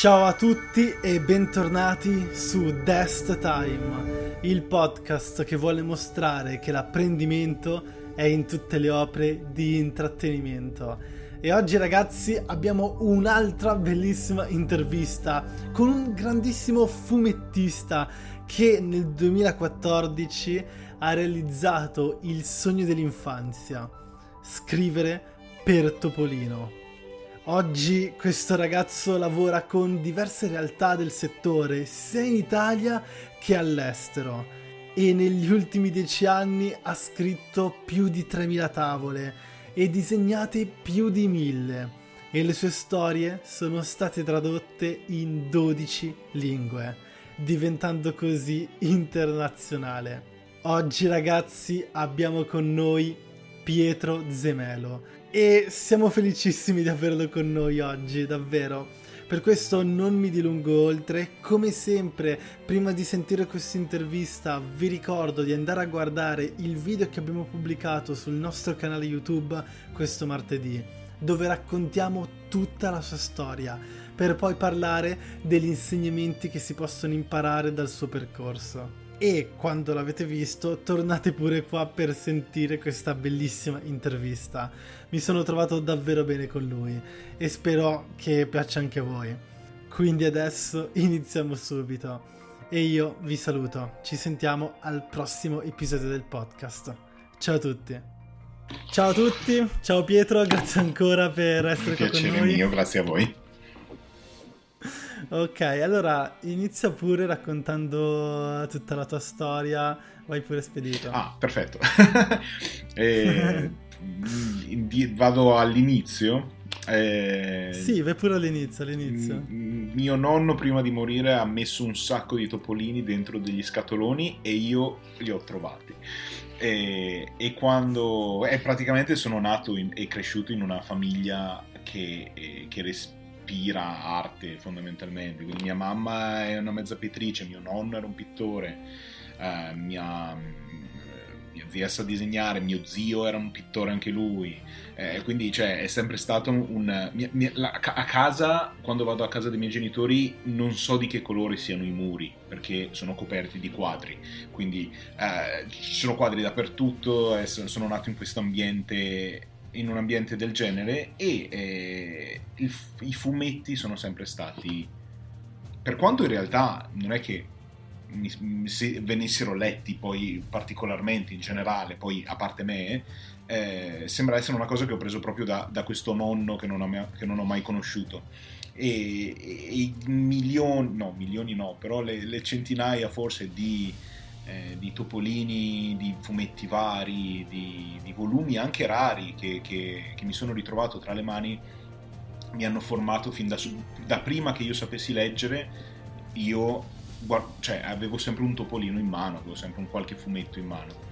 Ciao a tutti e bentornati su Dest Time, il podcast che vuole mostrare che l'apprendimento è in tutte le opere di intrattenimento. E oggi ragazzi abbiamo un'altra bellissima intervista con un grandissimo fumettista che nel 2014 ha realizzato il sogno dell'infanzia, scrivere per Topolino. Oggi questo ragazzo lavora con diverse realtà del settore, sia in Italia che all'estero, e negli ultimi dieci anni ha scritto più di 3.000 tavole e disegnate più di 1.000, e le sue storie sono state tradotte in 12 lingue, diventando così internazionale. Oggi ragazzi abbiamo con noi Pietro Zemelo e siamo felicissimi di averlo con noi oggi, davvero. Per questo non mi dilungo oltre, come sempre prima di sentire questa intervista vi ricordo di andare a guardare il video che abbiamo pubblicato sul nostro canale YouTube questo martedì, dove raccontiamo tutta la sua storia, per poi parlare degli insegnamenti che si possono imparare dal suo percorso e quando l'avete visto tornate pure qua per sentire questa bellissima intervista. Mi sono trovato davvero bene con lui e spero che piaccia anche a voi. Quindi adesso iniziamo subito e io vi saluto. Ci sentiamo al prossimo episodio del podcast. Ciao a tutti. Ciao a tutti, ciao Pietro, grazie ancora per essere qui con noi. mio, grazie a voi. Ok, allora inizia pure raccontando tutta la tua storia, vai pure spedito. Ah, perfetto. e, vado all'inizio. Eh, sì, vai pure all'inizio, all'inizio. Mio nonno prima di morire ha messo un sacco di topolini dentro degli scatoloni e io li ho trovati. E, e quando... Eh, praticamente sono nato in, e cresciuto in una famiglia che, eh, che respira ispira arte fondamentalmente. Quindi mia mamma è una mezza pittrice, mio nonno era un pittore, eh, mia, mia, zia sa disegnare, mio zio era un pittore anche lui. Eh, quindi cioè, è sempre stato un... Mia, mia, la, a casa, quando vado a casa dei miei genitori, non so di che colore siano i muri, perché sono coperti di quadri. Quindi eh, ci sono quadri dappertutto, sono nato in questo ambiente in un ambiente del genere e eh, il, i fumetti sono sempre stati, per quanto in realtà non è che venissero letti poi particolarmente in generale, poi a parte me, eh, sembra essere una cosa che ho preso proprio da, da questo nonno che non, ho, che non, ho, mai conosciuto. E, e, i milioni, no, milioni no, però le, le centinaia forse di eh, di topolini, di fumetti vari, di, di volumi anche rari che, che, che, mi sono ritrovato tra le mani, mi hanno formato fin da, da prima che io sapessi leggere. Io cioè, avevo sempre un topolino in mano, avevo sempre un qualche fumetto in mano.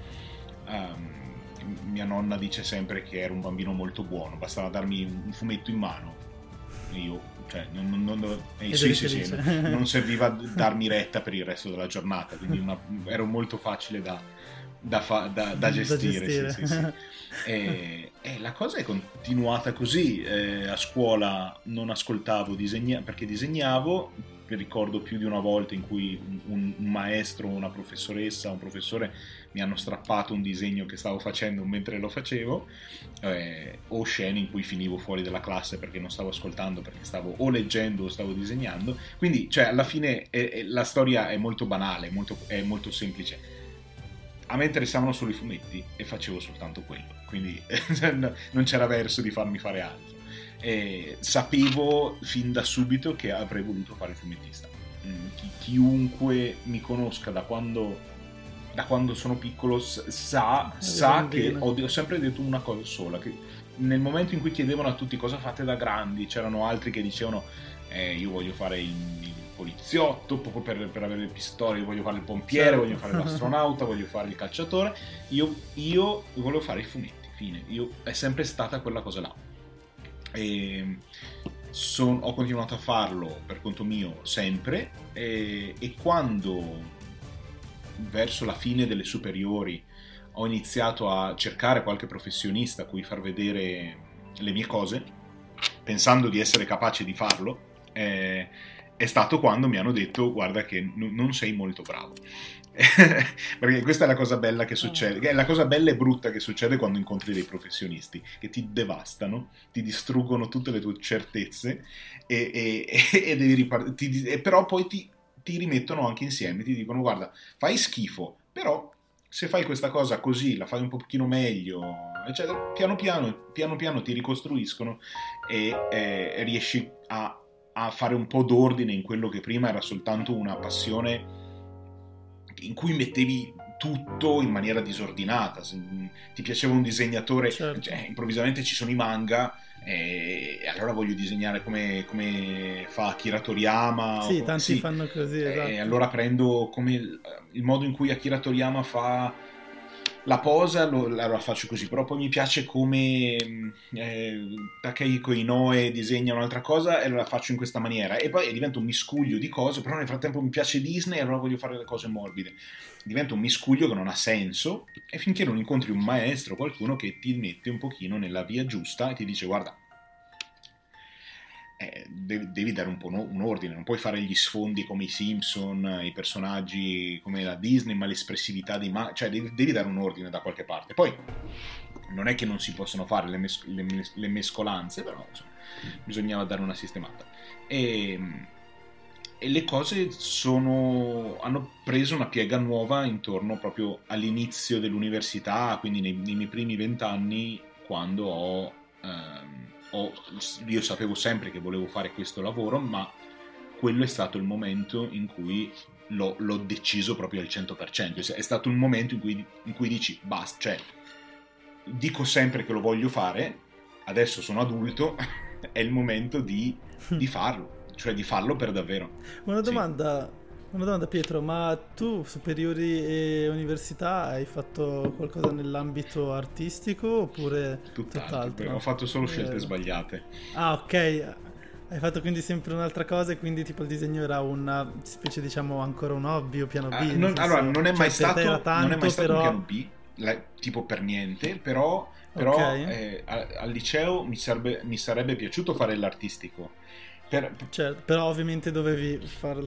Um, mia nonna dice sempre che ero un bambino molto buono, bastava darmi un fumetto in mano. Io cioè, non, non, non, eh, sì, sì, sì, non, serviva darmi retta per il resto della giornata, quindi una, ero molto facile da, da, fa- da, da, gestire. Gestire. Sì, sì, sì. e, e, la cosa è continuata così. Eh, a scuola non ascoltavo disegna- perché disegnavo. Mi ricordo più di una volta in cui un, un maestro, una professoressa, un professore mi hanno strappato un disegno che stavo facendo mentre lo facevo, eh, o scene in cui finivo fuori dalla classe perché non stavo ascoltando, perché stavo o leggendo o stavo disegnando. Quindi, cioè, alla fine è, è, la storia è molto banale, molto, è molto semplice a me interessavano solo i fumetti e facevo soltanto quello, quindi non c'era verso di farmi fare altro. E sapevo fin da subito che avrei voluto fare il fumettista. Mm, chi, chiunque mi conosca da quando, da quando sono piccolo sa, sa che ho, ho, sempre detto una cosa sola, che nel momento in cui chiedevano a tutti cosa fate da grandi, c'erano altri che dicevano eh, io voglio fare il, il poliziotto, proprio per, per, avere le pistole, voglio fare il pompiere, certo. voglio fare l'astronauta, voglio fare il calciatore. Io, io volevo fare i fumetti, fine. Io, è sempre stata quella cosa là. E son, ho continuato a farlo per conto mio sempre e, e quando verso la fine delle superiori ho iniziato a cercare qualche professionista a cui far vedere le mie cose, pensando di essere capace di farlo, eh, è stato quando mi hanno detto guarda che n- non sei molto bravo. Perché questa è la cosa bella che succede, è la cosa bella e brutta che succede quando incontri dei professionisti che ti devastano, ti distruggono tutte le tue certezze e, e, e devi ripartire, però poi ti, ti rimettono anche insieme, ti dicono guarda fai schifo, però se fai questa cosa così, la fai un pochino meglio, eccetera, piano piano, piano, piano ti ricostruiscono e eh, riesci a a fare un po' d'ordine in quello che prima era soltanto una passione in cui mettevi tutto in maniera disordinata. Se ti piaceva un disegnatore, certo. cioè, improvvisamente ci sono i manga e, allora voglio disegnare come, come fa Akira Toriyama. Sì, o, tanti sì. fanno così. Esatto. E allora prendo come il, il modo in cui Akira Toriyama fa la posa lo, la faccio così, però poi mi piace come mm, eh, Takehiko Inoue disegna un'altra cosa e la faccio in questa maniera e poi diventa un miscuglio di cose, però nel frattempo mi piace Disney e allora voglio fare le cose morbide. Diventa un miscuglio che non ha senso e finché non incontri un maestro, qualcuno che ti mette un pochino nella via giusta e ti dice guarda, eh, devi, devi, dare un po' un ordine, non puoi fare gli sfondi come i Simpson, i personaggi come la Disney, ma l'espressività dei ma- cioè devi, devi, dare un ordine da qualche parte. Poi non è che non si possono fare le, mes- le, mes- le mescolanze, però insomma, bisognava dare una sistemata. E, e le cose sono, hanno preso una piega nuova intorno proprio all'inizio dell'università, quindi nei, nei miei primi vent'anni, quando ho... Ehm, ho, io sapevo sempre che volevo fare questo lavoro, ma quello è stato il momento in cui l'ho, l'ho deciso proprio al 100%. È stato un momento in cui, in cui dici basta, cioè dico sempre che lo voglio fare, adesso sono adulto, è il momento di, di farlo, cioè di farlo per davvero. Una domanda. Una domanda Pietro, ma tu superiori e università hai fatto qualcosa nell'ambito artistico oppure tutt'altro? tutt'altro? Ho fatto solo scelte eh... sbagliate. Ah ok, hai fatto quindi sempre un'altra cosa e quindi tipo il disegno era una specie diciamo ancora un hobby o piano B? Ah, non, allora non è mai cioè, stato, tanto, non è mai stato però... un piano B, la, tipo per niente, però, però okay. eh, al liceo mi sarebbe, mi sarebbe piaciuto fare l'artistico. Per... Certo, però ovviamente dovevi fare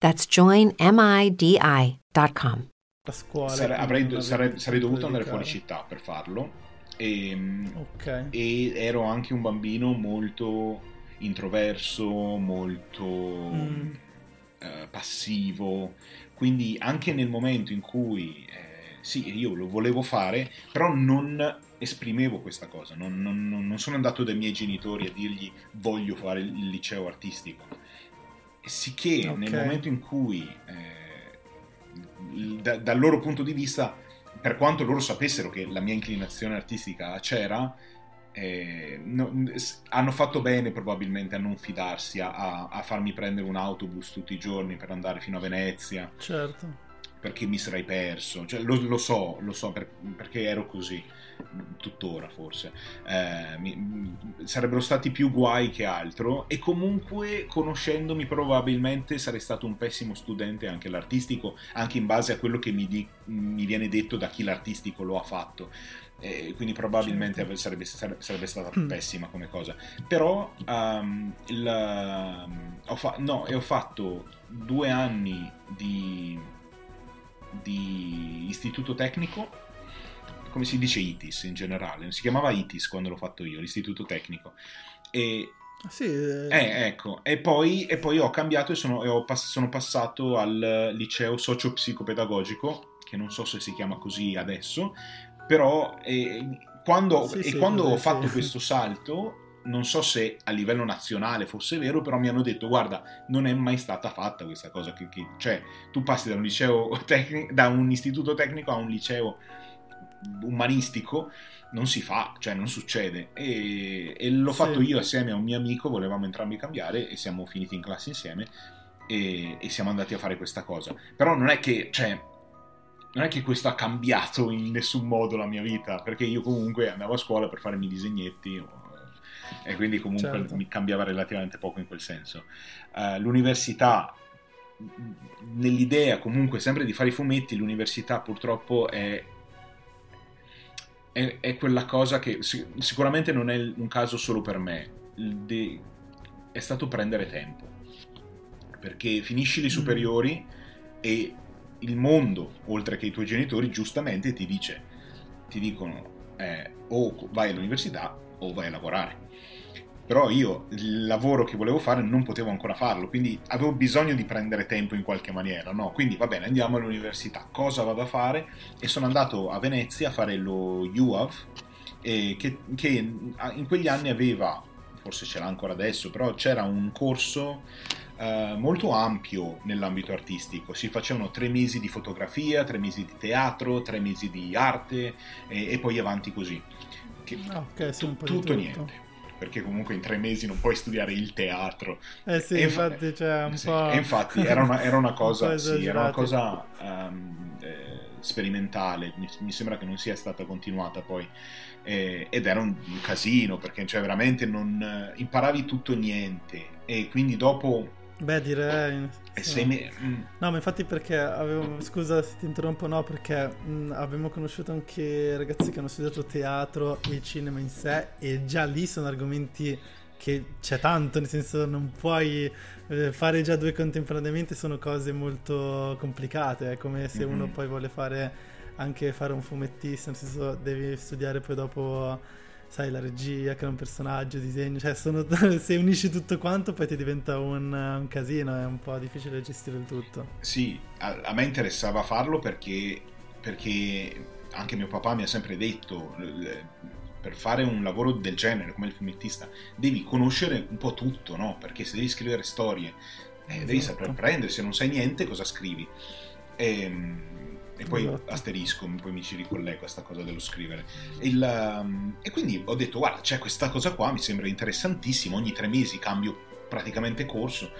That's joinmidi.com. a scuola. Sare, avrei, sare, sarei dovuto andare fuori città per farlo E, okay. e ero anche un bambino molto introverso, molto mm. eh, passivo, quindi anche nel momento in cui eh, sì, io lo volevo fare, però non esprimevo questa cosa, non, non, non, sono andato dai miei genitori a dirgli voglio fare il liceo artistico. Sicché okay. nel momento in cui, eh, da, dal loro punto di vista, per quanto loro sapessero che la mia inclinazione artistica c'era, eh, no, hanno fatto bene probabilmente a non fidarsi, a, a, farmi prendere un autobus tutti i giorni per andare fino a Venezia. Certo. Perché mi sarei perso, cioè, lo, lo, so, lo so per, perché ero così, tuttora forse. Eh, mi, sarebbero stati più guai che altro e comunque conoscendomi probabilmente sarei stato un pessimo studente anche l'artistico, anche in base a quello che mi, di, mi viene detto da chi l'artistico lo ha fatto e quindi probabilmente certo. sarebbe, sarebbe, stata mm. pessima come cosa. Però um, il, ho, fa- no, ho fatto due anni di, di istituto tecnico, come si dice ITIS in generale, si chiamava ITIS quando l'ho fatto io, l'istituto tecnico. E ah, sì, eh. eh, ecco, e poi, e poi, ho cambiato e sono, e pass- sono passato al liceo socio-psicopedagogico, che non so se si chiama così adesso, però eh, quando, sì, sì, quando ho fatto questo salto, non so se a livello nazionale fosse vero, però mi hanno detto guarda, non è mai stata fatta questa cosa, che, che, cioè tu passi da un liceo tecnico, da un istituto tecnico a un liceo umanistico, non si fa, cioè non succede. E, e l'ho sì. fatto io assieme a un mio amico, volevamo entrambi cambiare e siamo finiti in classe insieme e, e siamo andati a fare questa cosa. Però non è che, cioè, non è che questo ha cambiato in nessun modo la mia vita, perché io comunque andavo a scuola per fare i miei disegnetti e quindi comunque certo. mi cambiava relativamente poco in quel senso. Uh, l'università, nell'idea comunque sempre di fare i fumetti, l'università purtroppo è, è, è quella cosa che sicuramente non è un caso solo per me, è stato prendere tempo, perché finisci le mm. superiori mm. e il mondo, oltre che i tuoi genitori, giustamente ti dice, ti dicono eh, o vai all'università o vai a lavorare. Però io il lavoro che volevo fare non potevo ancora farlo, quindi avevo bisogno di prendere tempo in qualche maniera, no? Quindi va bene, andiamo all'università. Cosa vado a fare? E sono andato a Venezia a fare lo UAV, eh, che, che in quegli anni aveva, forse ce l'ha ancora adesso, però c'era un corso eh, molto ampio nell'ambito artistico. Si facevano tre mesi di fotografia, tre mesi di teatro, tre mesi di arte e, e poi avanti così. Che, ah, okay, tutto, tutto niente perché comunque in tre mesi non puoi studiare il teatro. Eh sì, inf- infatti c'è un sì, po'... infatti era una, era una cosa, un sì, era una cosa um, eh, sperimentale, mi, mi, sembra che non sia stata continuata poi. Eh, ed era un, un, casino perché cioè, veramente non imparavi tutto e niente e quindi dopo Beh, direi. E sei me... mm. No, ma infatti perché avevo. Scusa se ti interrompo, no, perché mh, mm, abbiamo conosciuto anche ragazzi che hanno studiato teatro e cinema in sé, e già lì sono argomenti che c'è tanto, nel senso non puoi eh, fare già due contemporaneamente, sono cose molto complicate. È come se mm-hmm. uno poi vuole fare anche fare un fumettista, nel senso devi studiare poi dopo sai, la regia, che è un personaggio, disegno, cioè sono, se unisci tutto quanto poi ti diventa un, un, casino, è un po' difficile gestire il tutto. Sì, a, a me interessava farlo perché, perché anche mio papà mi ha sempre detto, per fare un lavoro del genere come il fumettista, devi conoscere un po' tutto, no? Perché se devi scrivere storie, eh, esatto. devi saper prendere, se non sai niente cosa scrivi. Ehm, e poi esatto. asterisco, poi mi ci ricollego a questa cosa dello scrivere. Il, um, e quindi ho detto, guarda, c'è questa cosa qua, mi sembra interessantissimo, ogni tre mesi cambio praticamente corso,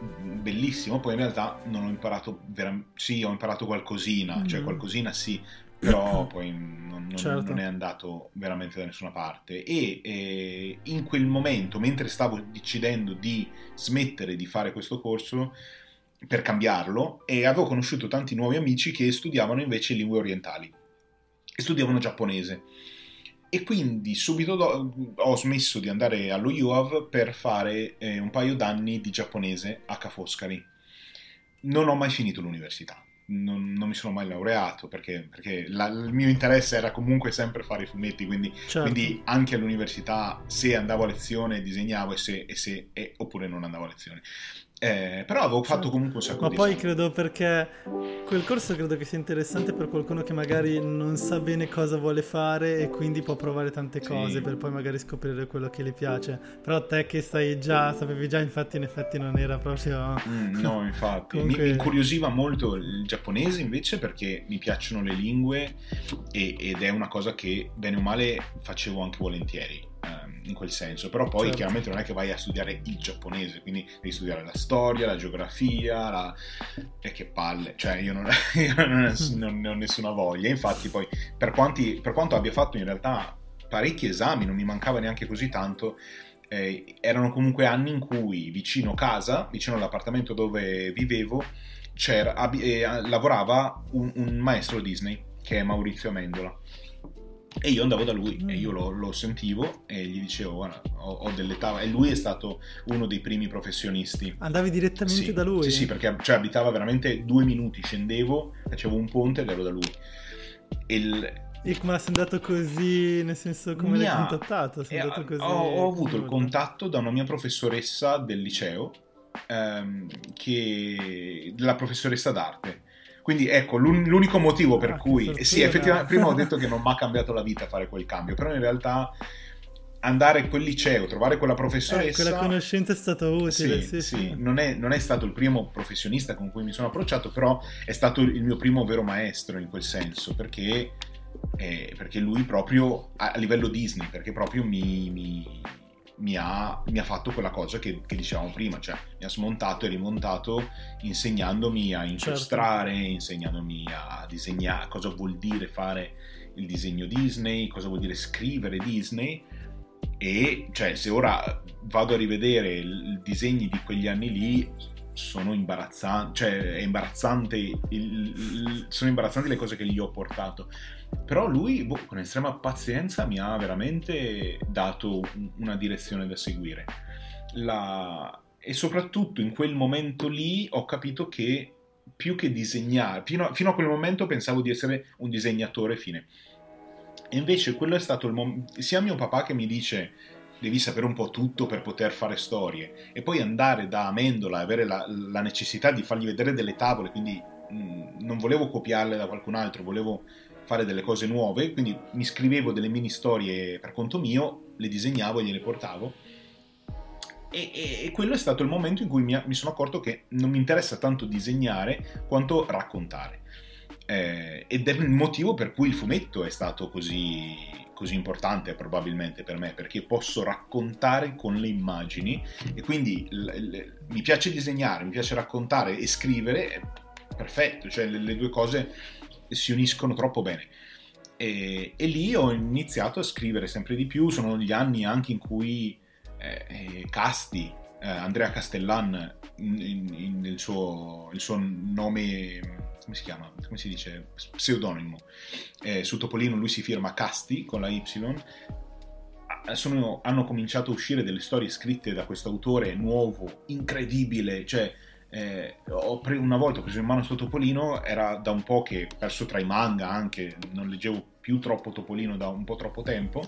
bellissimo, poi in realtà non ho imparato, vera- sì, ho imparato qualcosina, mm. cioè qualcosina sì, però poi non, non, certo. non, è andato veramente da nessuna parte. E eh, in quel momento, mentre stavo decidendo di smettere di fare questo corso, per cambiarlo e avevo conosciuto tanti nuovi amici che studiavano invece lingue orientali e studiavano giapponese. E quindi subito do- ho smesso di andare allo UAV per fare eh, un paio d'anni di giapponese a Ca' Foscari. Non ho mai finito l'università. non, non, mi sono mai laureato perché, perché la, il mio interesse era comunque sempre fare i fumetti, quindi, certo. quindi, anche all'università se andavo a lezione disegnavo e se, e se e, oppure non andavo a lezione. Eh, però avevo fatto comunque un sacco Ma di poi credo perché quel corso credo che sia interessante per qualcuno che magari non sa bene cosa vuole fare e quindi può provare tante cose sì. per poi magari scoprire quello che le piace. Però te che stai già, sapevi già, infatti in effetti non era proprio... Mm, no, infatti. Comunque... Mi incuriosiva molto il giapponese invece perché mi piacciono le lingue e, ed è una cosa che bene o male facevo anche volentieri in quel senso, però poi certo. chiaramente non è che vai a studiare il giapponese, quindi devi studiare la storia, la geografia, la... e che palle, cioè io non, io non, non ne ho nessuna voglia, infatti poi per, quanti, per quanto abbia fatto in realtà parecchi esami, non mi mancava neanche così tanto, eh, erano comunque anni in cui vicino casa, vicino all'appartamento dove vivevo, eh, lavorava un, un maestro Disney che è Maurizio Amendola e io andavo da lui mm. e io lo, lo, sentivo e gli dicevo, guarda, ho, ho dell'età. E lui è stato uno dei primi professionisti. Andavi direttamente sì, da lui? Sì, sì, perché cioè, abitava veramente due minuti, scendevo, facevo un ponte ed ero da lui. E il, e come sei andato così, nel senso come l'hai ha, contattato? Sei eh, così, ho, ho, avuto il contatto da una mia professoressa del liceo, ehm, che, la professoressa d'arte quindi ecco, l'unico motivo per ah, cui... Eh sì, effettivamente, prima ho detto che non mi ha cambiato la vita fare quel cambio, però in realtà andare a quel liceo, trovare quella professoressa... Eh, quella conoscenza è stata utile, sì. sì, sì. Non, è, non, è, stato il primo professionista con cui mi sono approcciato, però è stato il mio primo vero maestro in quel senso, perché, eh, perché lui proprio a, a, livello Disney, perché proprio mi, mi mi ha, mi ha, fatto quella cosa che, che, dicevamo prima, cioè mi ha smontato e rimontato insegnandomi a incastrare, certo. insegnandomi a disegnare, cosa vuol dire fare il disegno Disney, cosa vuol dire scrivere Disney e cioè se ora vado a rivedere i disegni di quegli anni lì sono imbarazzanti, cioè è imbarazzante, il, il, sono imbarazzanti le cose che gli ho portato però lui, boh, con estrema pazienza, mi ha veramente dato una direzione da seguire. La... E soprattutto in quel momento lì ho capito che più che disegnare, fino a, fino a quel momento pensavo di essere un disegnatore fine. E invece quello è stato il momento, sia mio papà che mi dice devi sapere un po' tutto per poter fare storie e poi andare da Amendola e avere la, la necessità di fargli vedere delle tavole, quindi mh, non volevo copiarle da qualcun altro, volevo fare delle cose nuove, quindi mi scrivevo delle mini storie per conto mio, le disegnavo e gliele portavo. E, e, e quello è stato il momento in cui mi, mi, sono accorto che non mi interessa tanto disegnare quanto raccontare. Eh, ed è il motivo per cui il fumetto è stato così, così importante probabilmente per me, perché posso raccontare con le immagini e quindi l, l, mi piace disegnare, mi piace raccontare e scrivere, perfetto, cioè le, le due cose si uniscono troppo bene. E, e, lì ho iniziato a scrivere sempre di più, sono gli anni anche in cui eh, eh Casti, eh, Andrea Castellan, in, in, il, suo, il, suo, nome, come si chiama? Come si dice? Pseudonimo. Eh, su Topolino lui si firma Casti con la Y. Sono, hanno cominciato a uscire delle storie scritte da questo autore nuovo, incredibile, cioè eh, pre- una volta ho preso in mano questo Topolino, era da un po' che perso tra i manga anche, non leggevo più troppo Topolino da un po' troppo tempo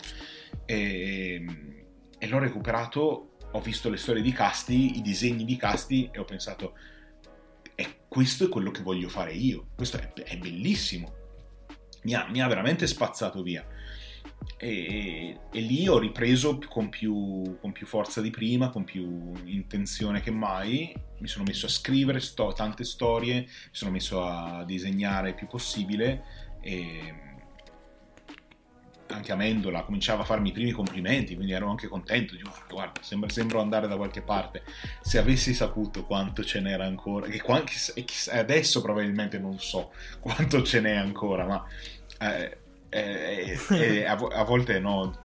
e, e l'ho recuperato, ho visto le storie di Casti, i disegni di Casti e ho pensato, e questo è quello che voglio fare io, questo è, è bellissimo, mi ha, mi ha veramente spazzato via. E, e, lì ho ripreso con più, con più, forza di prima, con più intenzione che mai. Mi sono messo a scrivere sto, tante storie, mi sono messo a disegnare il più possibile e anche Amendola cominciava a farmi i primi complimenti, quindi ero anche contento. Dico, guarda, sembra, sembra andare da qualche parte. Se avessi saputo quanto ce n'era ancora, che, che adesso probabilmente non so quanto ce n'è ancora, ma... Eh, eh, eh, a, a volte no.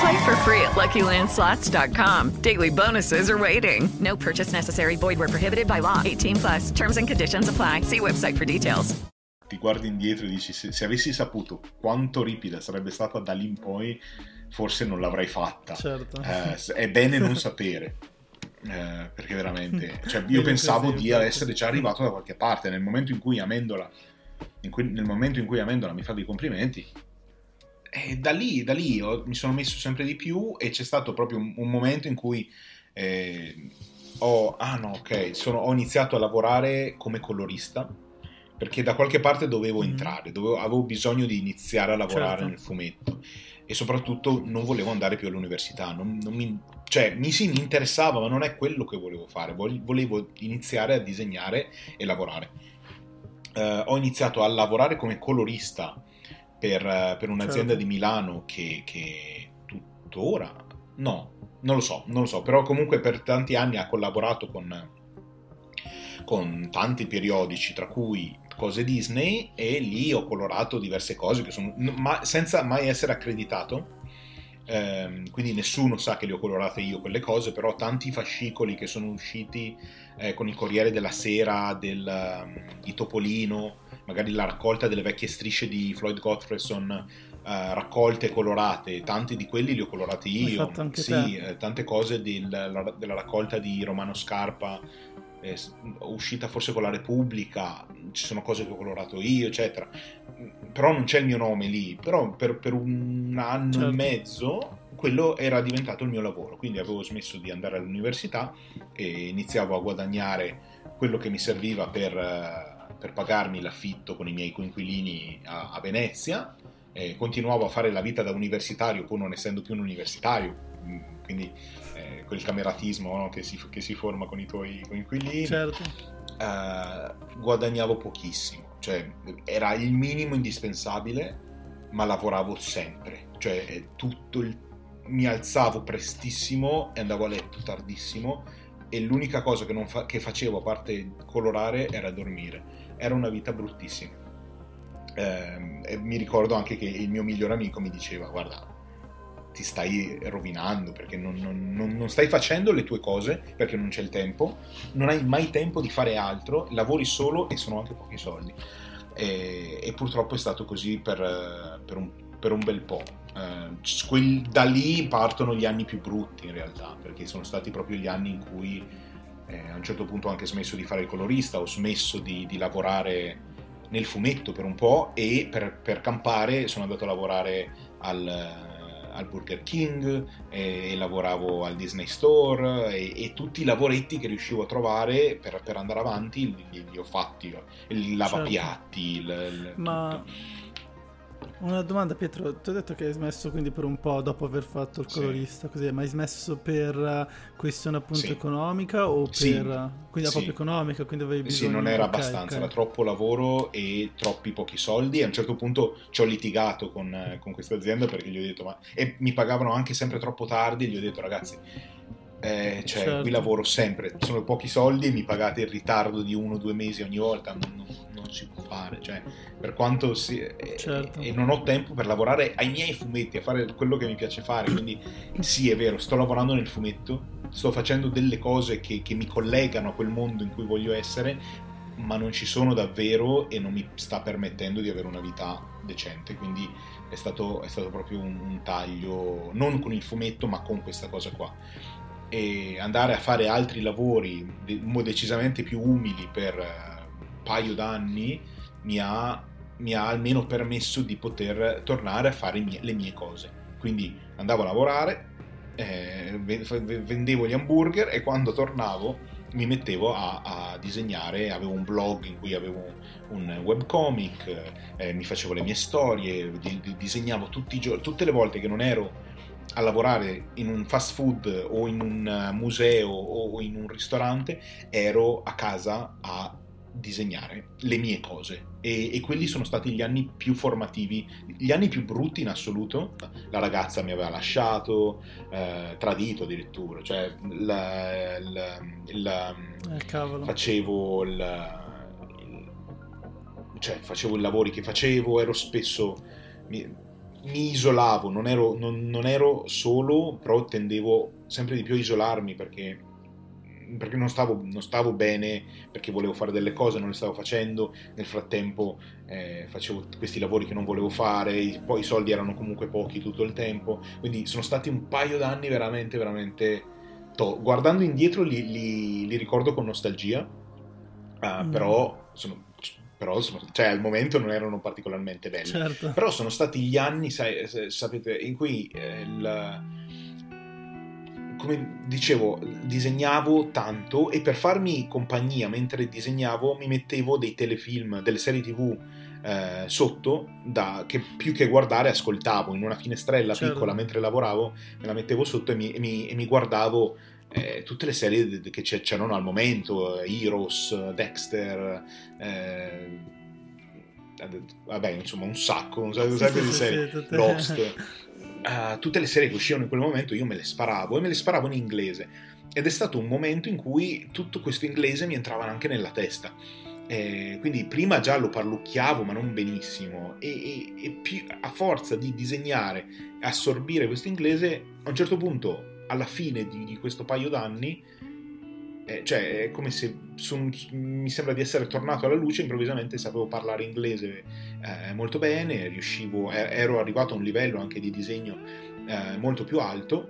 Play for free at LuckyLandSlots.com. Daily bonuses are waiting. No purchase necessary. Void were prohibited by law. 18 plus. Terms and conditions apply. See website for details. Ti guardi indietro e dici se, se avessi saputo quanto ripida sarebbe stata da lì in poi, forse non l'avrei fatta. Certo. Eh, è bene non sapere. Eh, perché veramente, cioè, io pensavo di essere già arrivato da qualche parte. Nel momento in cui Amendola, in cui- nel momento in cui Amendola mi fa dei complimenti, e da lì, da lì ho- mi sono messo sempre di più e c'è stato proprio un, un momento in cui eh, ho, ah no, ok, sono- ho iniziato a lavorare come colorista perché da qualche parte dovevo Mm. entrare, dovevo- avevo bisogno di iniziare a lavorare Certo. nel fumetto e soprattutto non volevo andare più all'università, non, non mi, cioè mi, sì, mi interessava ma non è quello che volevo fare, Vol- volevo iniziare a disegnare e lavorare. Eh, ho iniziato a lavorare come colorista per, eh, per un'azienda Certo. di Milano che, che tuttora, no, non lo so, non lo so, però comunque per tanti anni ha collaborato con, con tanti periodici, tra cui cose Disney, e lì ho colorato diverse cose che sono, ma senza mai essere accreditato. Ehm, quindi nessuno sa che le ho colorate io quelle cose, però tanti fascicoli che sono usciti eh, con il Corriere della Sera, del, um, di Topolino, magari la raccolta delle vecchie strisce di Floyd Gottfredson, eh, raccolte colorate, tanti di quelli li ho colorati io. sì, eh, tante cose del- la- della raccolta di Romano Scarpa, eh, uscita forse con la Repubblica, ci sono cose che ho colorato io, eccetera. Però non c'è il mio nome lì, però per, per un anno Certo. e mezzo quello era diventato il mio lavoro, quindi avevo smesso di andare all'università e iniziavo a guadagnare quello che mi serviva per, eh, per pagarmi l'affitto con i miei coinquilini a, a Venezia. E continuavo a fare la vita da universitario, pur non essendo più un universitario, Mm, quindi eh, quel cameratismo no, che, si, che si forma con i tuoi coinquilini Certo. eh, guadagnavo pochissimo, cioè era il minimo indispensabile, ma lavoravo sempre, cioè eh, tutto il... mi alzavo prestissimo e andavo a letto tardissimo e l'unica cosa che, non fa- che facevo a parte colorare era dormire, era una vita bruttissima. Ehm, e mi ricordo anche che il mio migliore amico mi diceva guarda ti stai rovinando perché non, non- non- stai facendo le tue cose perché non c'è il tempo, non hai mai tempo di fare altro, lavori solo e sono anche pochi soldi. E, e purtroppo è stato così per, eh, per un, per un bel po'. Eh, da lì partono gli anni più brutti in realtà, perché sono stati proprio gli anni in cui eh, a un certo punto ho anche smesso di fare il colorista, ho smesso di, di lavorare nel fumetto per un po' e per, per campare sono andato a lavorare al, al Burger King e, e lavoravo al Disney Store e, e tutti i lavoretti che riuscivo a trovare per, per andare avanti li, li- ho fatti, il lavapiatti, il, il- Ma tutto. Una domanda, Pietro. Tu hai detto che hai smesso quindi per un po' dopo aver fatto il Sì. colorista, così, ma hai smesso per eh, questione appunto Sì. economica o per. Sì. Quindi Sì. proprio economica, quindi avevi bisogno Sì, non era ok, abbastanza, ok. era troppo lavoro e troppi pochi soldi. E a un certo punto ci ho litigato con, eh, con questa azienda perché gli ho detto, ma e mi pagavano anche sempre troppo tardi. E gli ho detto, ragazzi, eh, cioè, Certo. qui lavoro sempre, sono pochi soldi e mi pagate il ritardo di uno o due mesi ogni volta. Non si può fare, cioè, per quanto si, eh, Certo. e non ho tempo per lavorare ai miei fumetti, a fare quello che mi piace fare. Quindi, sì, è vero, sto lavorando nel fumetto, sto facendo delle cose che, che mi collegano a quel mondo in cui voglio essere, ma non ci sono davvero e non mi sta permettendo di avere una vita decente. Quindi è stato, è stato proprio un, un taglio, non con il fumetto, ma con questa cosa qua. E andare a fare altri lavori decisamente più umili per paio d'anni mi ha, mi ha almeno permesso di poter tornare a fare mie- le mie cose. Quindi andavo a lavorare, eh, ve- ve- vendevo gli hamburger e quando tornavo mi mettevo a, a disegnare, avevo un blog in cui avevo un webcomic, eh, mi facevo le mie storie, di- di- disegnavo tutti i giorni, tutte le volte che non ero a lavorare in un fast food o in un museo o in un ristorante, ero a casa a disegnare le mie cose e, e quelli sono stati gli anni più formativi, gli anni più brutti in assoluto. La ragazza mi aveva lasciato, eh, tradito addirittura, cioè la- la- la- Eh, facevo il- cioè facevo i lavori che facevo, ero spesso mi- mi isolavo, non ero, non, non ero solo, però tendevo sempre di più a isolarmi perché perché non stavo, non stavo, bene, perché volevo fare delle cose, non le stavo facendo, nel frattempo eh, facevo questi lavori che non volevo fare, poi i soldi erano comunque pochi tutto il tempo, quindi sono stati un paio d'anni veramente, veramente... To- guardando indietro li, li, li, ricordo con nostalgia, uh, mm. però, sono, però cioè, al momento non erano particolarmente belli. Certo. Però sono stati gli anni, sai, sapete, in cui eh, il come dicevo, disegnavo tanto e per farmi compagnia mentre disegnavo mi mettevo dei telefilm, delle serie tv eh, sotto da, che più che guardare ascoltavo in una finestrella certo. piccola mentre lavoravo, me la mettevo sotto e mi, e mi, e mi guardavo eh, tutte le serie che c'erano al momento, Heroes, Dexter, eh, vabbè insomma un sacco, un sacco, un sacco di serie, Lost. uh, tutte le serie che uscivano in quel momento io me le sparavo e me le sparavo in inglese. Ed è stato un momento in cui tutto questo inglese mi entrava anche nella testa. Eh, quindi prima già lo parlucchiavo, ma non benissimo, e, e, e più, a forza di disegnare e assorbire questo inglese, a un certo punto, alla fine di, di questo paio d'anni, eh, cioè è come se su, mi sembra di essere tornato alla luce improvvisamente sapevo parlare inglese eh, molto bene riuscivo ero arrivato a un livello anche di disegno eh, molto più alto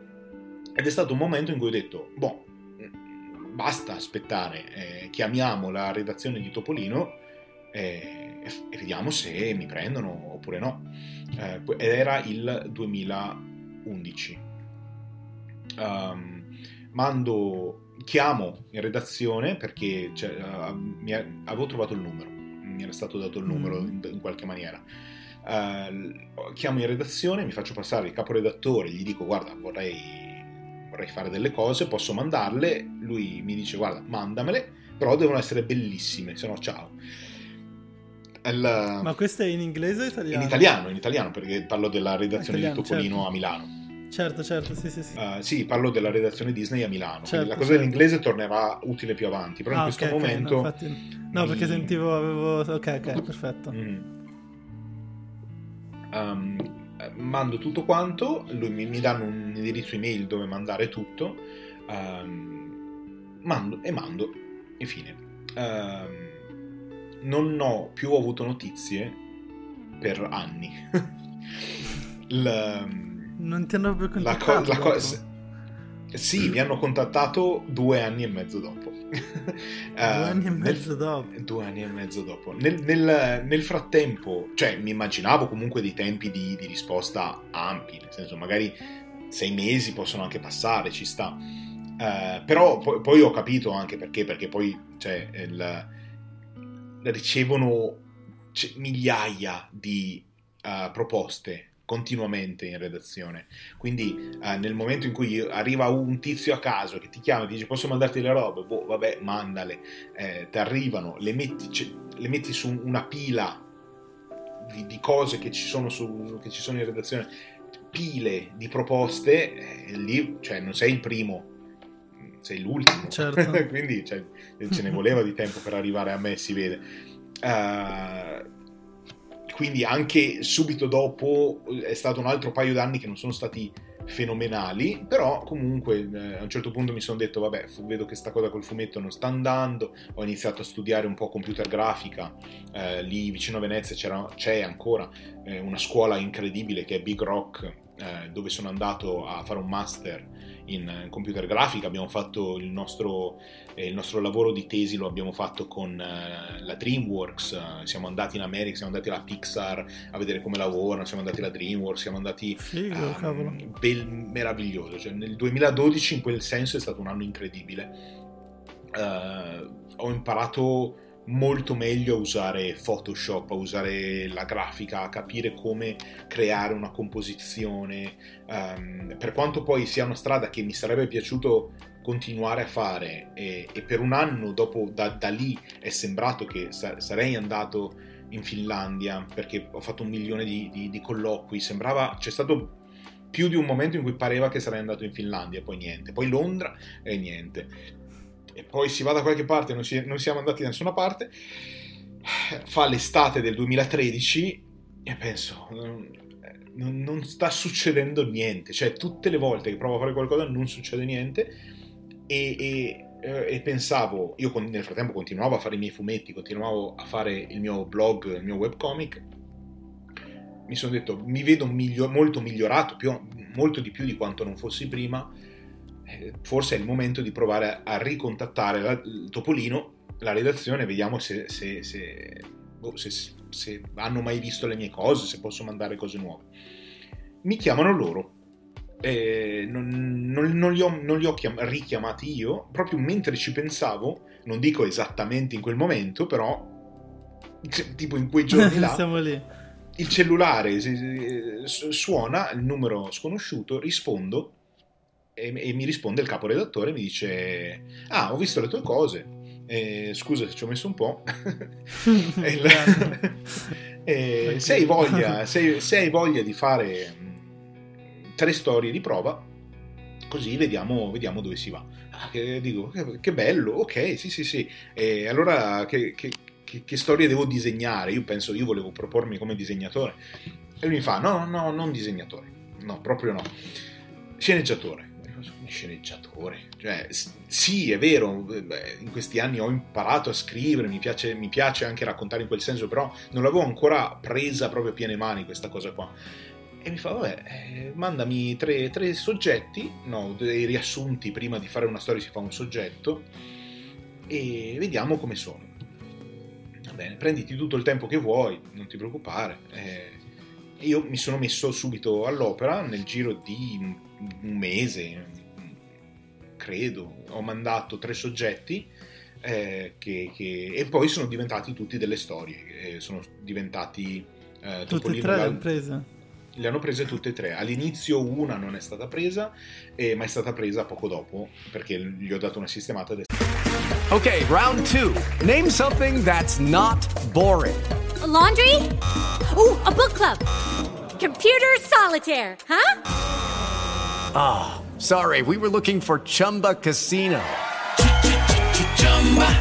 ed è stato un momento in cui ho detto boh basta aspettare eh, chiamiamo la redazione di Topolino eh, e vediamo se mi prendono oppure no. Eh, ed era il 2011 um, ehm, mando chiamo in redazione perché cioè, uh, mi, avevo trovato il numero, mi era stato dato il numero mm. in, in, qualche maniera. Uh, chiamo in redazione, mi faccio passare il caporedattore, gli dico guarda vorrei, vorrei fare delle cose, posso mandarle, lui mi dice guarda mandamele, però devono essere bellissime, se no ciao. Il, Ma questo è in inglese o italiano? In italiano, in italiano perché parlo della redazione italiano, di Topolino certo. a Milano. Certo, certo, sì, sì, sì. Uh, sì, parlo della redazione Disney a Milano. Certo, la cosa certo. dell'inglese tornerà utile più avanti, però ah, in questo okay, momento... Okay, no, infatti... no, perché sentivo, avevo... Ok, ok, perfetto. Mm. Um, mando tutto quanto, lui mi, mi danno un indirizzo email dove mandare tutto, um, mando e mando, infine. Um, non ho più avuto notizie per anni. Il, non ti hanno più contattato? La co- la co- sì, mi hanno contattato due anni e mezzo dopo. due uh, anni e mezzo nel, dopo? Due anni e mezzo dopo. Nel, nel, nel frattempo, cioè, mi immaginavo comunque dei tempi di, di, risposta ampi, nel senso, magari sei mesi possono anche passare, ci sta. Uh, però poi, poi, ho capito anche perché, perché poi cioè, il, ricevono c- migliaia di uh, proposte continuamente in redazione. Quindi eh, nel momento in cui arriva un tizio a caso che ti chiama e ti dice posso mandarti le robe, boh vabbè mandale, eh, ti arrivano, le metti, c- le metti, su una pila di, di cose che ci, su, che ci, sono in redazione, pile di proposte, eh, lì cioè, non sei il primo. Sei l'ultimo, certo. quindi cioè, ce ne voleva di tempo per arrivare a me, si vede. Uh, quindi anche subito dopo eh, è stato un altro paio d'anni che non sono stati fenomenali, però comunque eh, a un certo punto mi sono detto vabbè, vedo che sta cosa col fumetto non sta andando, ho iniziato a studiare un po' computer grafica, eh, lì vicino a Venezia c'è ancora eh, una scuola incredibile che è Big Rock, eh, dove sono andato a fare un master in computer grafica, abbiamo fatto il nostro, eh, il nostro lavoro di tesi, lo abbiamo fatto con eh, la DreamWorks, eh, siamo andati in America, siamo andati alla Pixar a vedere come lavorano, siamo andati alla DreamWorks, siamo andati... Figo, um, bel, meraviglioso, cioè, nel 2012 in quel senso è stato un anno incredibile. Uh, ho imparato molto meglio a usare Photoshop, a usare la grafica, a capire come creare una composizione. Um, per quanto poi sia una strada che mi sarebbe piaciuto continuare a fare e, e per un anno dopo da, da, lì è sembrato che sa- sarei andato in Finlandia perché ho fatto un milione di, di, di colloqui, sembrava, c'è stato più di un momento in cui pareva che sarei andato in Finlandia, poi niente, poi Londra e niente e poi si va da qualche parte, non, si, non siamo andati da nessuna parte, fa l'estate del 2013 e penso, non, non, sta succedendo niente, cioè tutte le volte che provo a fare qualcosa non succede niente. E, e, eh, e pensavo, io nel frattempo continuavo a fare i miei fumetti, continuavo a fare il mio blog, il mio webcomic, mi sono detto mi vedo miglior, molto migliorato, più, molto di più di quanto non fossi prima, forse è il momento di provare a, ricontattare la, il Topolino, la redazione, vediamo se, se, se, boh, se se hanno mai visto le mie cose, se posso mandare cose nuove. Mi chiamano loro. Eh, non, non, non, li ho, non, li ho, chiam- richiamati io, proprio mentre ci pensavo, non dico esattamente in quel momento, però tipo in quei giorni là, il cellulare suona, il numero sconosciuto, rispondo e, e mi risponde il caporedattore e mi dice ah ho visto le tue cose eh, scusa se ci ho messo un po'. eh, se, hai voglia, se, se, hai voglia, di fare tre storie di prova, così vediamo, vediamo dove si va. Ah, che, dico, che, che, bello, ok, sì, sì, sì. E allora che, che, che storie devo disegnare? Io penso, io volevo propormi come disegnatore. E lui mi fa, no, no, non disegnatore. No, proprio no. Sceneggiatore sceneggiatore. Cioè, sì, è vero, in questi anni ho imparato a scrivere, mi piace, mi piace anche raccontare in quel senso, però non l'avevo ancora presa proprio a piene mani questa cosa qua. E mi fa, vabbè, eh, mandami tre, tre, soggetti, no, dei riassunti, prima di fare una storia si fa un soggetto, e vediamo come sono. Va bene, prenditi tutto il tempo che vuoi, non ti preoccupare. Eh, io mi sono messo subito all'opera nel giro di un mese, credo, ho mandato tre soggetti eh, che, che, e poi sono diventati tutti delle storie, eh, sono diventati... Eh, tutte e tre le hanno prese? Le hanno prese tutte e tre. All'inizio una non è stata presa, eh, ma è stata presa poco dopo perché gli ho dato una sistemata. Ok, round two. Name something that's not boring. A laundry? Oh, a book club. Computer solitaire, huh? Ah. Oh. Sorry, we were looking for Chumba Casino.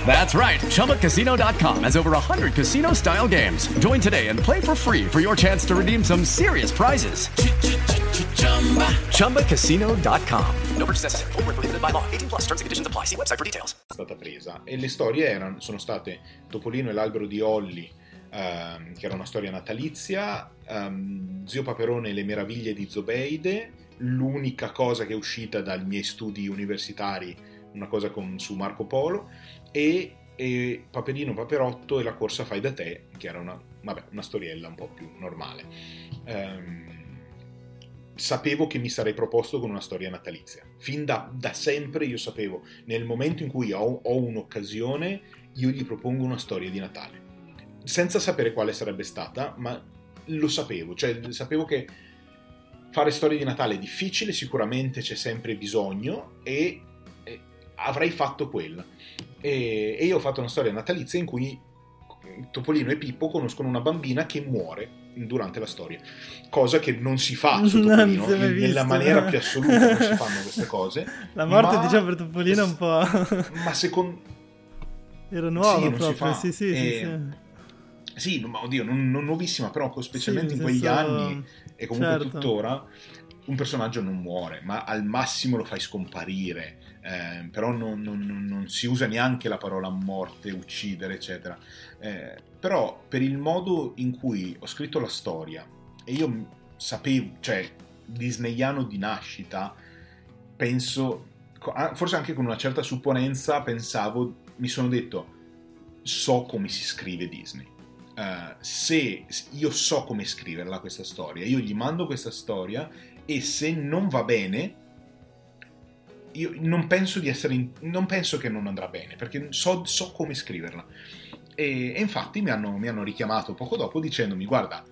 That's right. ChumbaCasino.com has over 100 casino style games. Join today and play for free for your chance to redeem some serious prizes. ChumbaCasino.com. No purchase necessary. Full prohibited by law. 18 plus terms and conditions apply. See website for details. Stata presa. E le storie erano, sono state Topolino e l'albero di Olli, um, che era una storia natalizia, um, Zio Paperone e le meraviglie di Zobeide l'unica cosa che è uscita dai miei studi universitari, una cosa con, su Marco Polo, e, e, Paperino Paperotto e la corsa fai da te, che era una, vabbè, una storiella un po' più normale. Um, sapevo che mi sarei proposto con una storia natalizia. Fin da, da sempre io sapevo, nel momento in cui ho, ho un'occasione, io gli propongo una storia di Natale. Senza sapere quale sarebbe stata, ma lo sapevo, cioè sapevo che fare storie di Natale è difficile, sicuramente c'è sempre bisogno e, e avrei fatto quella. E, e, io ho fatto una storia natalizia in cui Topolino e Pippo conoscono una bambina che muore durante la storia, cosa che non si fa su Topolino, in, nella maniera più assoluta non si fanno queste cose. La morte ma, diciamo per Topolino è un po'... ma secondo... Era nuovo sì, proprio, sì sì, e... sì, sì. Sì, ma oddio, non, non nuovissima, però specialmente sì, in quegli senso... anni e comunque certo. tuttora un personaggio non muore, ma al massimo lo fai scomparire, eh, però non, non, non, si usa neanche la parola morte, uccidere, eccetera. Eh, però per il modo in cui ho scritto la storia, e io sapevo, cioè, disneyano di nascita, penso, forse anche con una certa supponenza, pensavo, mi sono detto, so come si scrive Disney uh, se io so come scriverla questa storia, io gli mando questa storia e se non va bene, io non penso di essere in, non penso che non andrà bene perché so, so come scriverla. E, e infatti mi hanno, mi hanno richiamato poco dopo dicendomi: Guarda,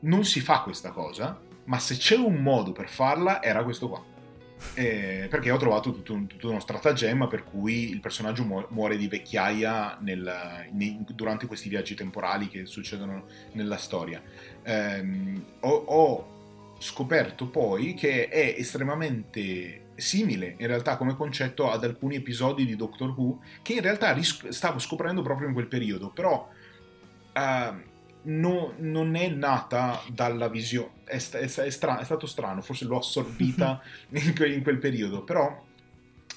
non si fa questa cosa, ma se c'è un modo per farla, era questo qua eh, perché ho trovato tutto, un, tutto, uno stratagemma per cui il personaggio mu- muore di vecchiaia nel, nei, durante questi viaggi temporali che succedono nella storia. Eh, ho, ho, scoperto poi che è estremamente simile in realtà come concetto ad alcuni episodi di Doctor Who che in realtà ris- stavo scoprendo proprio in quel periodo, però... Uh, no, non è nata dalla visione, è, è, è, stra- è, stato strano, forse l'ho assorbita in, que- in quel periodo, però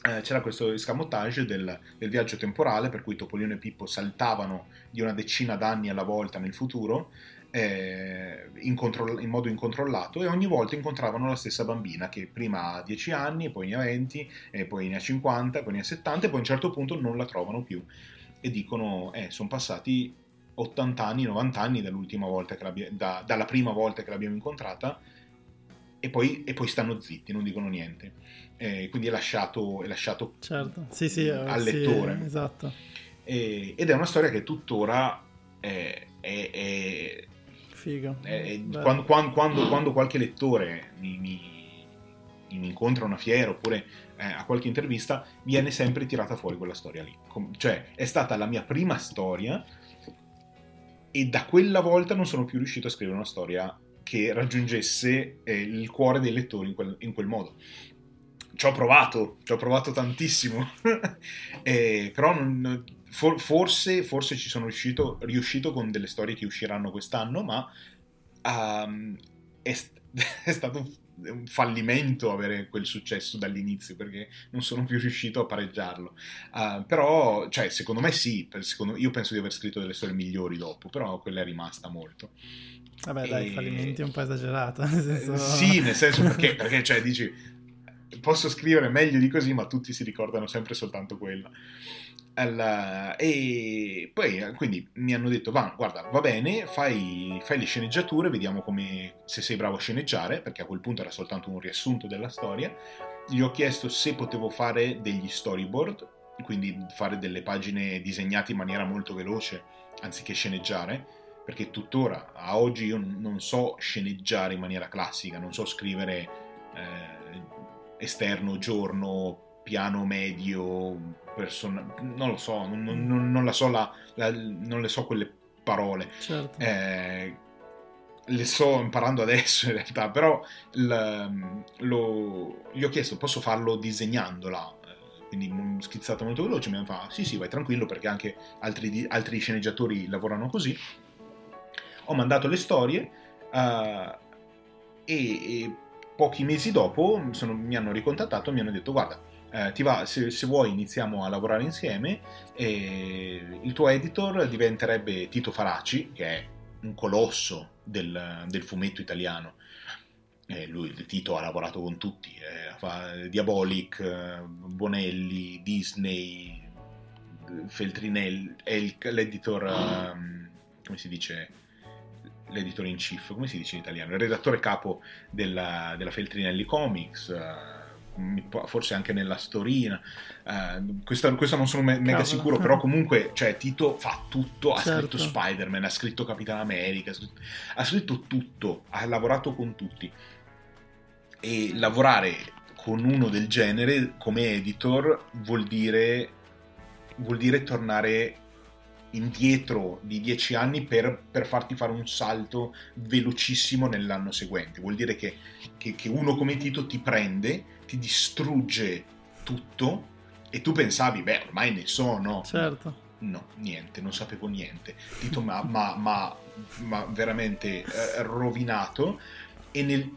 eh, c'era questo escamotage del, del, viaggio temporale per cui Topolino e Pippo saltavano di una decina d'anni alla volta nel futuro eh, in, contro- in, modo incontrollato e ogni volta incontravano la stessa bambina che prima ha 10 anni, poi ne ha 20, e poi ne ha 50, poi ne ha 70 e poi a un certo punto non la trovano più. E dicono eh, sono passati 80 anni, 90 anni dall'ultima volta che da, dalla prima volta che l'abbiamo incontrata e poi, e poi stanno zitti, non dicono niente. Eh, quindi è lasciato, è lasciato certo. sì, sì, al lettore. Sì, esatto. E, ed è una storia che tuttora è, è, è Figo. Quando, quando, quando, quando, qualche lettore mi, mi, mi, incontra a una fiera oppure eh, a qualche intervista, viene sempre tirata fuori quella storia lì. Com- cioè, è stata la mia prima storia e da quella volta non sono più riuscito a scrivere una storia che raggiungesse eh, il cuore dei lettori in quel, in quel modo. Ci ho provato, ci ho provato tantissimo, eh, però non, for, forse, forse, ci sono riuscito, riuscito, con delle storie che usciranno quest'anno, ma um, è, è, stato un, un, fallimento avere quel successo dall'inizio perché non sono più riuscito a pareggiarlo. Uh, però, cioè, secondo me sì, secondo, io penso di aver scritto delle storie migliori dopo, però quella è rimasta molto. Vabbè, dai, e... fallimenti è un po' esagerato. Nel senso... Sì, nel senso perché, perché cioè, dici, posso scrivere meglio di così, ma tutti si ricordano sempre soltanto quella. Alla... E poi quindi mi hanno detto: va, guarda, va bene, fai, fai, le sceneggiature, vediamo come, se sei bravo a sceneggiare, perché a quel punto era soltanto un riassunto della storia. Gli ho chiesto se potevo fare degli storyboard, quindi fare delle pagine disegnate in maniera molto veloce anziché sceneggiare, perché tuttora a oggi io non so sceneggiare in maniera classica, non so scrivere eh, esterno, giorno, piano medio, persona, non lo so, non, non, non la so la, la, non le so quelle parole. Certo. Eh, le sto imparando adesso in realtà, però l, lo, gli ho chiesto posso farlo disegnandola, eh, quindi schizzato molto veloce, mi hanno fatto sì sì vai tranquillo perché anche altri, altri sceneggiatori lavorano così. Ho mandato le storie uh, e, e, pochi mesi dopo sono, mi hanno ricontattato e mi hanno detto guarda eh, ti va, se, se, vuoi iniziamo a lavorare insieme e il tuo editor diventerebbe Tito Faraci, che è un colosso del, del fumetto italiano. Eh, lui, Tito, ha lavorato con tutti, eh, fa Diabolic, eh, Bonelli, Disney, Feltrinelli, è il, l'editor, um, come si dice, l'editor in chief, come si dice in italiano, il redattore capo della, della Feltrinelli Comics, uh, forse anche nella storina. Uh, questo, questo, non sono me- mega sicuro, però comunque cioè, Tito fa tutto. Ha certo. scritto Spider-Man, ha scritto Capitan America, ha scritto, ha scritto tutto, ha lavorato con tutti. E lavorare con uno del genere come editor vuol dire, vuol dire tornare indietro di dieci anni per, per, farti fare un salto velocissimo nell'anno seguente. Vuol dire che, che, che uno come Tito ti prende, ti distrugge tutto e tu pensavi, beh, ormai ne so, no? Certo. No, niente, non sapevo niente. Tito mi ha veramente eh, rovinato e, nel...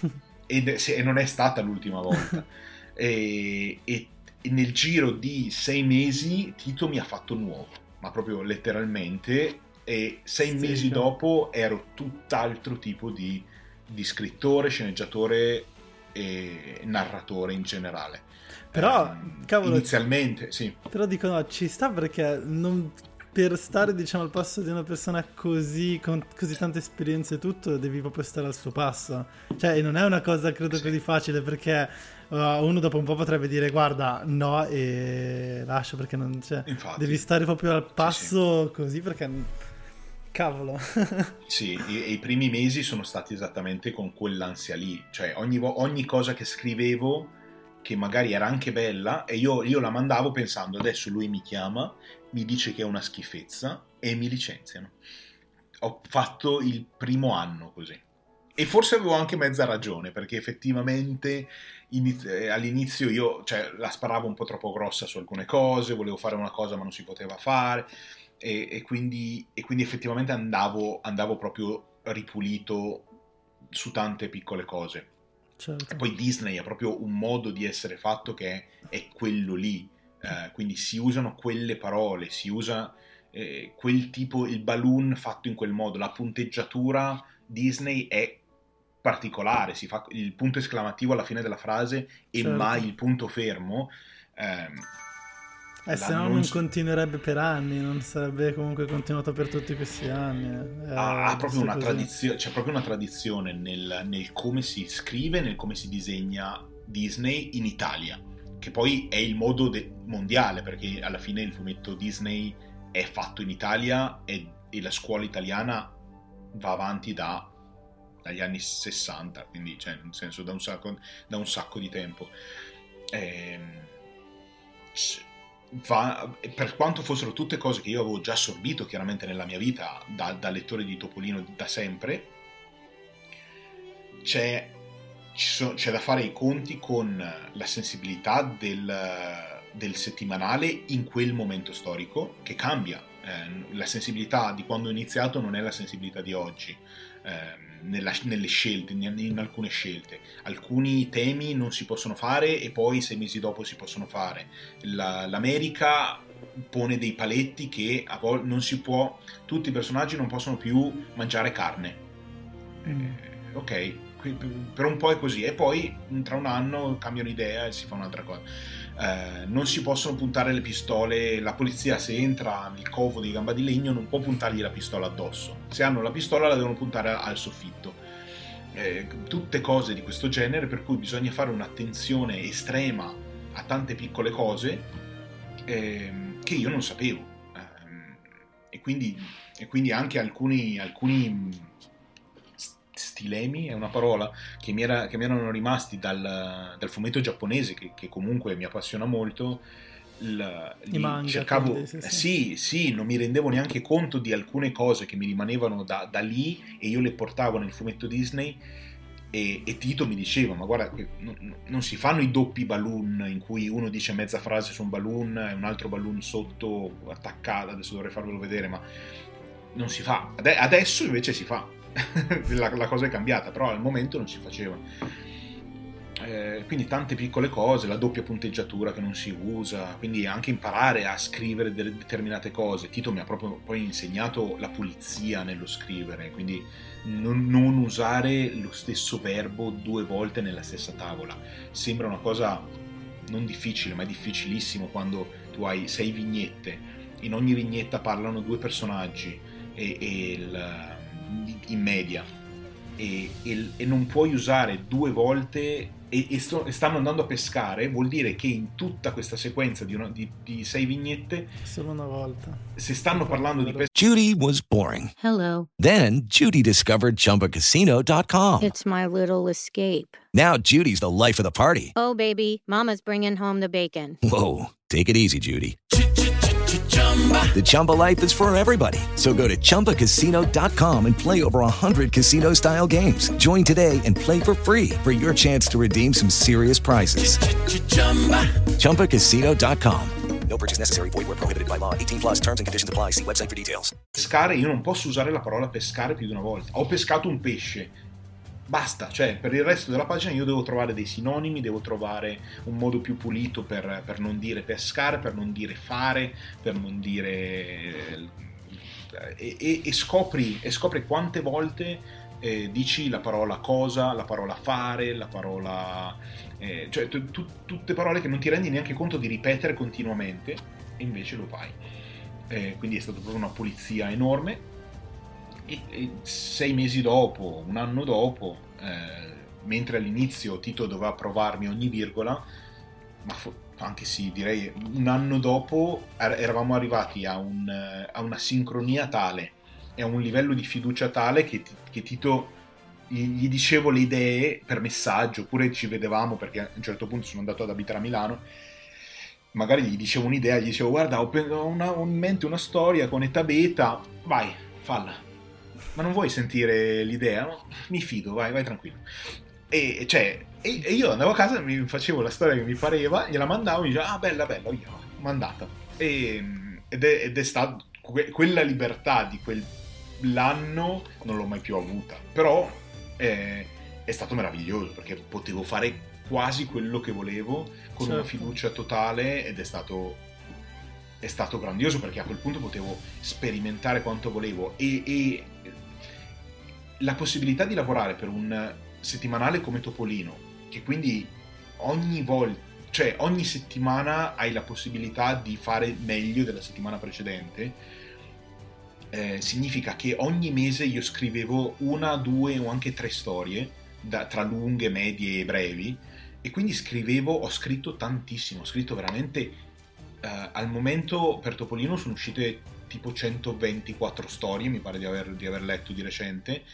e, se, e, non è stata l'ultima volta. e, e, nel giro di sei mesi Tito mi ha fatto nuovo, ma proprio letteralmente. E sei sì, mesi dopo ero tutt'altro tipo di, di scrittore, sceneggiatore e narratore in generale. Però, eh, cavolo, inizialmente, sì. Però dico no, ci sta perché non, per stare, diciamo, al passo di una persona così, con così tante esperienze e tutto, devi proprio stare al suo passo. Cioè, non è una cosa, credo, sì. così facile perché uh, uno dopo un po' potrebbe dire guarda, no, e lascio perché non c'è. Infatti. Devi stare proprio al passo sì, sì. così perché Cavolo. sì, i, i, primi mesi sono stati esattamente con quell'ansia lì. Cioè, ogni, ogni cosa che scrivevo, che magari era anche bella, e io, io la mandavo pensando, adesso lui mi chiama, mi dice che è una schifezza e mi licenziano. Ho fatto il primo anno così. E forse avevo anche mezza ragione, perché effettivamente iniz- eh, all'inizio io cioè, la sparavo un po' troppo grossa su alcune cose, volevo fare una cosa ma non si poteva fare e, e, quindi, e quindi, effettivamente andavo, andavo, proprio ripulito su tante piccole cose. Certo. Poi Disney ha proprio un modo di essere fatto che è, quello lì, eh, quindi si usano quelle parole, si usa eh, quel tipo, il balloon fatto in quel modo, la punteggiatura Disney è particolare, si fa il punto esclamativo alla fine della frase e Certo. mai il punto fermo. ehm, Eh, se no non continuerebbe per anni, non sarebbe comunque continuato per tutti questi anni. eh. ha, ha Eh, proprio una tradizione, c'è proprio una tradizione nel, nel come si scrive, nel come si disegna Disney in Italia, che poi è il modo de- mondiale, perché alla fine il fumetto Disney è fatto in Italia e, e la scuola italiana va avanti da- dagli anni 60, quindi cioè, nel senso da un sacco, da un sacco di tempo. Ehm, c- va- per quanto fossero tutte cose che io avevo già assorbito chiaramente nella mia vita da, da lettore di Topolino da sempre, c'è, so- c'è da fare i conti con la sensibilità del, del settimanale in quel momento storico che cambia. Eh, la sensibilità di quando ho iniziato non è la sensibilità di oggi. ehm, nella- nelle scelte, in, alcune scelte. Alcuni temi non si possono fare e poi sei mesi dopo si possono fare. La- L'America pone dei paletti che a volte non si può, tutti i personaggi non possono più mangiare carne. Mm. Eh, ok, per un po' è così e poi tra un anno cambiano idea e si fa un'altra cosa. Eh, non si possono puntare le pistole, la polizia se entra nel covo di gamba di legno non può puntargli la pistola addosso, se hanno la pistola la devono puntare al soffitto. Eh, tutte cose di questo genere per cui bisogna fare un'attenzione estrema a tante piccole cose ehm, che io non sapevo. Ehm, e, quindi, e quindi anche alcuni, alcuni stilemi, è una parola, che mi, era- che mi erano rimasti dal, dal fumetto giapponese, che, che comunque mi appassiona molto. li manga, cercavo, quindi, sì, sì. eh, sì, sì, non mi rendevo neanche conto di alcune cose che mi rimanevano da, da lì e io le portavo nel fumetto Disney e, e Tito mi diceva ma guarda non, non si fanno i doppi balloon in cui uno dice mezza frase su un balloon e un altro balloon sotto attaccato adesso dovrei farvelo vedere ma non si fa Ade- adesso invece si fa la, la cosa è cambiata però al momento non si faceva Eh, quindi tante piccole cose, la doppia punteggiatura che non si usa, quindi anche imparare a scrivere delle determinate cose. Tito mi ha proprio poi insegnato la pulizia nello scrivere, quindi non, non usare lo stesso verbo due volte nella stessa tavola. Sembra una cosa non difficile, ma è difficilissimo quando tu hai sei vignette, in ogni vignetta parlano due personaggi e, e il- in media e, e- e non puoi usare due volte e, e sto- e stanno andando a pescare, vuol dire che in tutta questa sequenza di, una- di- di sei vignette, Solo una volta. se stanno parlando di pesca, Judy was boring. Hello. Then Judy discovered ChumbaCasino.com. It's my little escape. Now Judy's the life of the party. Oh, baby, Mama's bringing home the bacon. Whoa, take it easy, Judy. The Chumba life is for everybody. So go to ChumbaCasino.com and play over 100 casino style games. Join today and play for free for your chance to redeem some serious prizes. ChumbaCasino.com. No purchase necessary. Void where prohibited by law. 18 plus terms and conditions apply. See website for details. pescare, io non posso usare la parola pescare più di una volta. Ho pescato un pesce. Basta, cioè per il resto della pagina io devo trovare dei sinonimi, devo trovare un modo più pulito per, per non dire pescare, per non dire fare, per non dire... E, e- e scopri, e scopri quante volte eh, dici la parola cosa, la parola fare, la parola... eh, cioè tu- tu- tutte parole che non ti rendi neanche conto di ripetere continuamente e invece lo fai. Eh, quindi è stata proprio una pulizia enorme e, e sei mesi dopo, un anno dopo, eh, mentre all'inizio Tito doveva provarmi ogni virgola, ma fo- anche sì, direi un anno dopo er- eravamo arrivati a, un, a una sincronia tale e a un livello di fiducia tale che, Ti- che Tito gli, dicevo le idee per messaggio, oppure ci vedevamo perché a un certo punto sono andato ad abitare a Milano magari gli dicevo un'idea, gli dicevo guarda ho una- ho in mente una storia con età beta, vai, falla. Ma non vuoi sentire l'idea? No? Mi fido, vai, vai tranquillo. E, cioè, e, e io andavo a casa, mi facevo la storia che mi pareva, gliela mandavo, mi diceva ah bella bella, io mandata. E, ed, è, ed è stato que- quella libertà di quell'anno non l'ho mai più avuta. Però eh, è stato meraviglioso perché potevo fare quasi quello che volevo con una Certo. fiducia totale ed è stato, è stato grandioso perché a quel punto potevo sperimentare quanto volevo e, e la possibilità di lavorare per un settimanale come Topolino, che quindi ogni volta, cioè ogni settimana hai la possibilità di fare meglio della settimana precedente, eh, significa che ogni mese io scrivevo una, due o anche tre storie, da- tra lunghe, medie e brevi, e quindi scrivevo, ho scritto tantissimo, ho scritto veramente, eh, al momento per Topolino sono uscite tipo 124 storie, mi pare di aver, di aver letto di recente,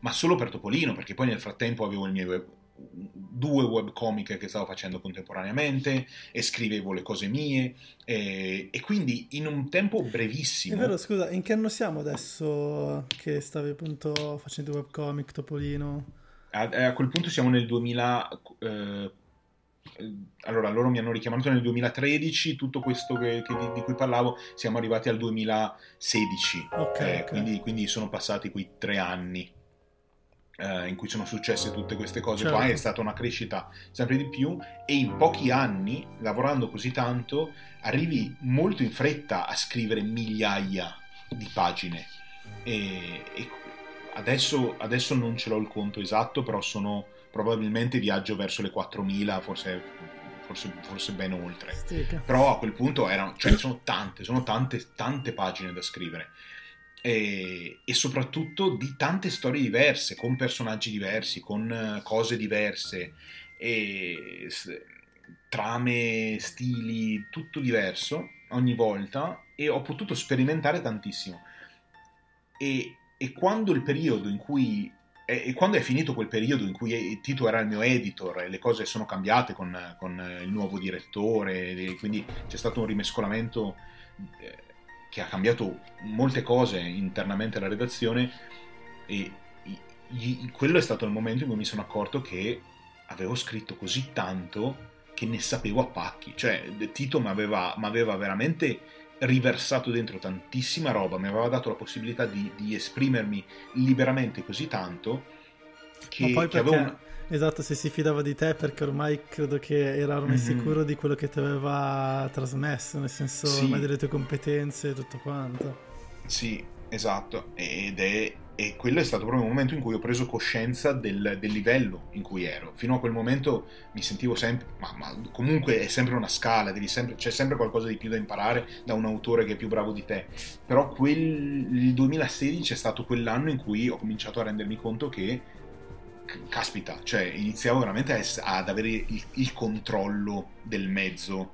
ma solo per Topolino, perché poi nel frattempo avevo il mio web- due webcomic che stavo facendo contemporaneamente e scrivevo le cose mie e, e quindi in un tempo È brevissimo vero, scusa, in che anno siamo adesso che stavi appunto facendo webcomic, Topolino? A, a quel punto siamo nel 2000. Allora, loro mi hanno richiamato nel 2013, tutto questo che- che di, di cui parlavo, siamo arrivati al 2016. Ok, Eh, ok. Quindi, quindi sono passati quei tre anni eh, in cui sono successe tutte queste cose qua. Certo. È stata una crescita sempre di più e in pochi anni, lavorando così tanto, arrivi molto in fretta a scrivere migliaia di pagine. E, e adesso, adesso non ce l'ho il conto esatto, però sono probabilmente viaggio verso le 4.000, forse, forse, forse ben oltre. Stica. Però a quel punto erano, cioè sono tante, sono tante, tante pagine da scrivere. E, e soprattutto di tante storie diverse, con personaggi diversi, con eh, cose diverse, e trame, stili, tutto diverso ogni volta e ho potuto sperimentare tantissimo. E, e quando il periodo in cui e, quando è finito quel periodo in cui Tito era il mio editor e le cose sono cambiate con, con il nuovo direttore, quindi c'è stato un rimescolamento eh, che ha cambiato molte cose internamente alla redazione e quello è stato il momento in cui mi sono accorto che avevo scritto così tanto che ne sapevo a pacchi. Cioè, Tito mi aveva, veramente riversato dentro tantissima roba, mi aveva dato la possibilità di, di esprimermi liberamente così tanto che, Ma poi che perché, avevo una- esatto, se si fidava di te perché ormai credo che era ormai Mhm. sicuro di quello che ti aveva trasmesso, nel senso Sì. ormai delle tue competenze e tutto quanto. Sì, esatto, ed è, e quello è stato proprio il momento in cui ho preso coscienza del, del livello in cui ero. Fino a quel momento mi sentivo sempre, ma, ma comunque è sempre una scala, sempre- c'è sempre qualcosa di più da imparare da un autore che è più bravo di te. Però quel, il 2016 è stato quell'anno in cui ho cominciato a rendermi conto che, caspita, cioè iniziavo veramente a ess- ad avere il, il controllo del mezzo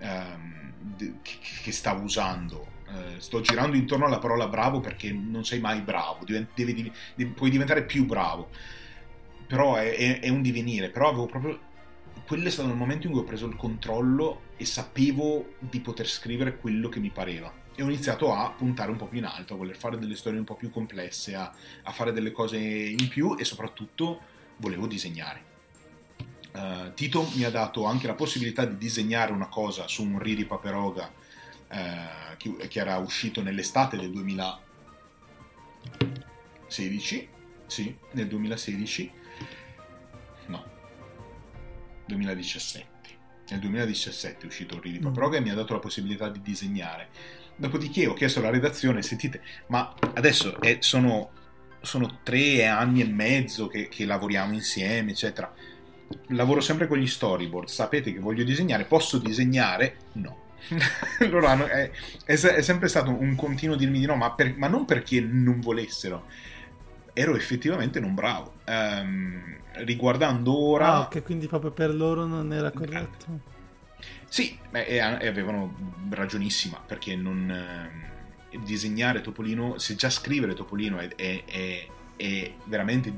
de- che, che stavo usando. Eh, sto girando intorno alla parola bravo perché non sei mai bravo, devi- devi- devi- puoi diventare più bravo, però è, è- è un divenire, però avevo proprio... Quello è stato il momento in cui ho preso il controllo e sapevo di poter scrivere quello che mi pareva. E ho iniziato a puntare un po' più in alto, a voler fare delle storie un po' più complesse, a, a fare delle cose in più e soprattutto volevo disegnare. Eh, Tito mi ha dato anche la possibilità di disegnare una cosa su un Riri Paperoga eh, che, era uscito nell'estate del 2016. Sì, nel 2016. No, 2017. Nel 2017 è uscito il Riri Paperoga e mi ha dato la possibilità di disegnare. Dopodiché ho chiesto alla redazione, sentite, ma adesso è- sono, sono tre anni e mezzo che, che lavoriamo insieme, eccetera. Lavoro sempre con gli storyboard, sapete che voglio disegnare, posso disegnare? No. Loro hanno- è, è è sempre stato un continuo dirmi di no, ma, per- ma non perché non volessero, ero effettivamente non bravo. Ehm, riguardando ora... Ah, ok, quindi proprio per loro non era corretto. Sì, beh, e, e avevano ragionissima perché non ehm, disegnare Topolino, se già scrivere Topolino è- è veramente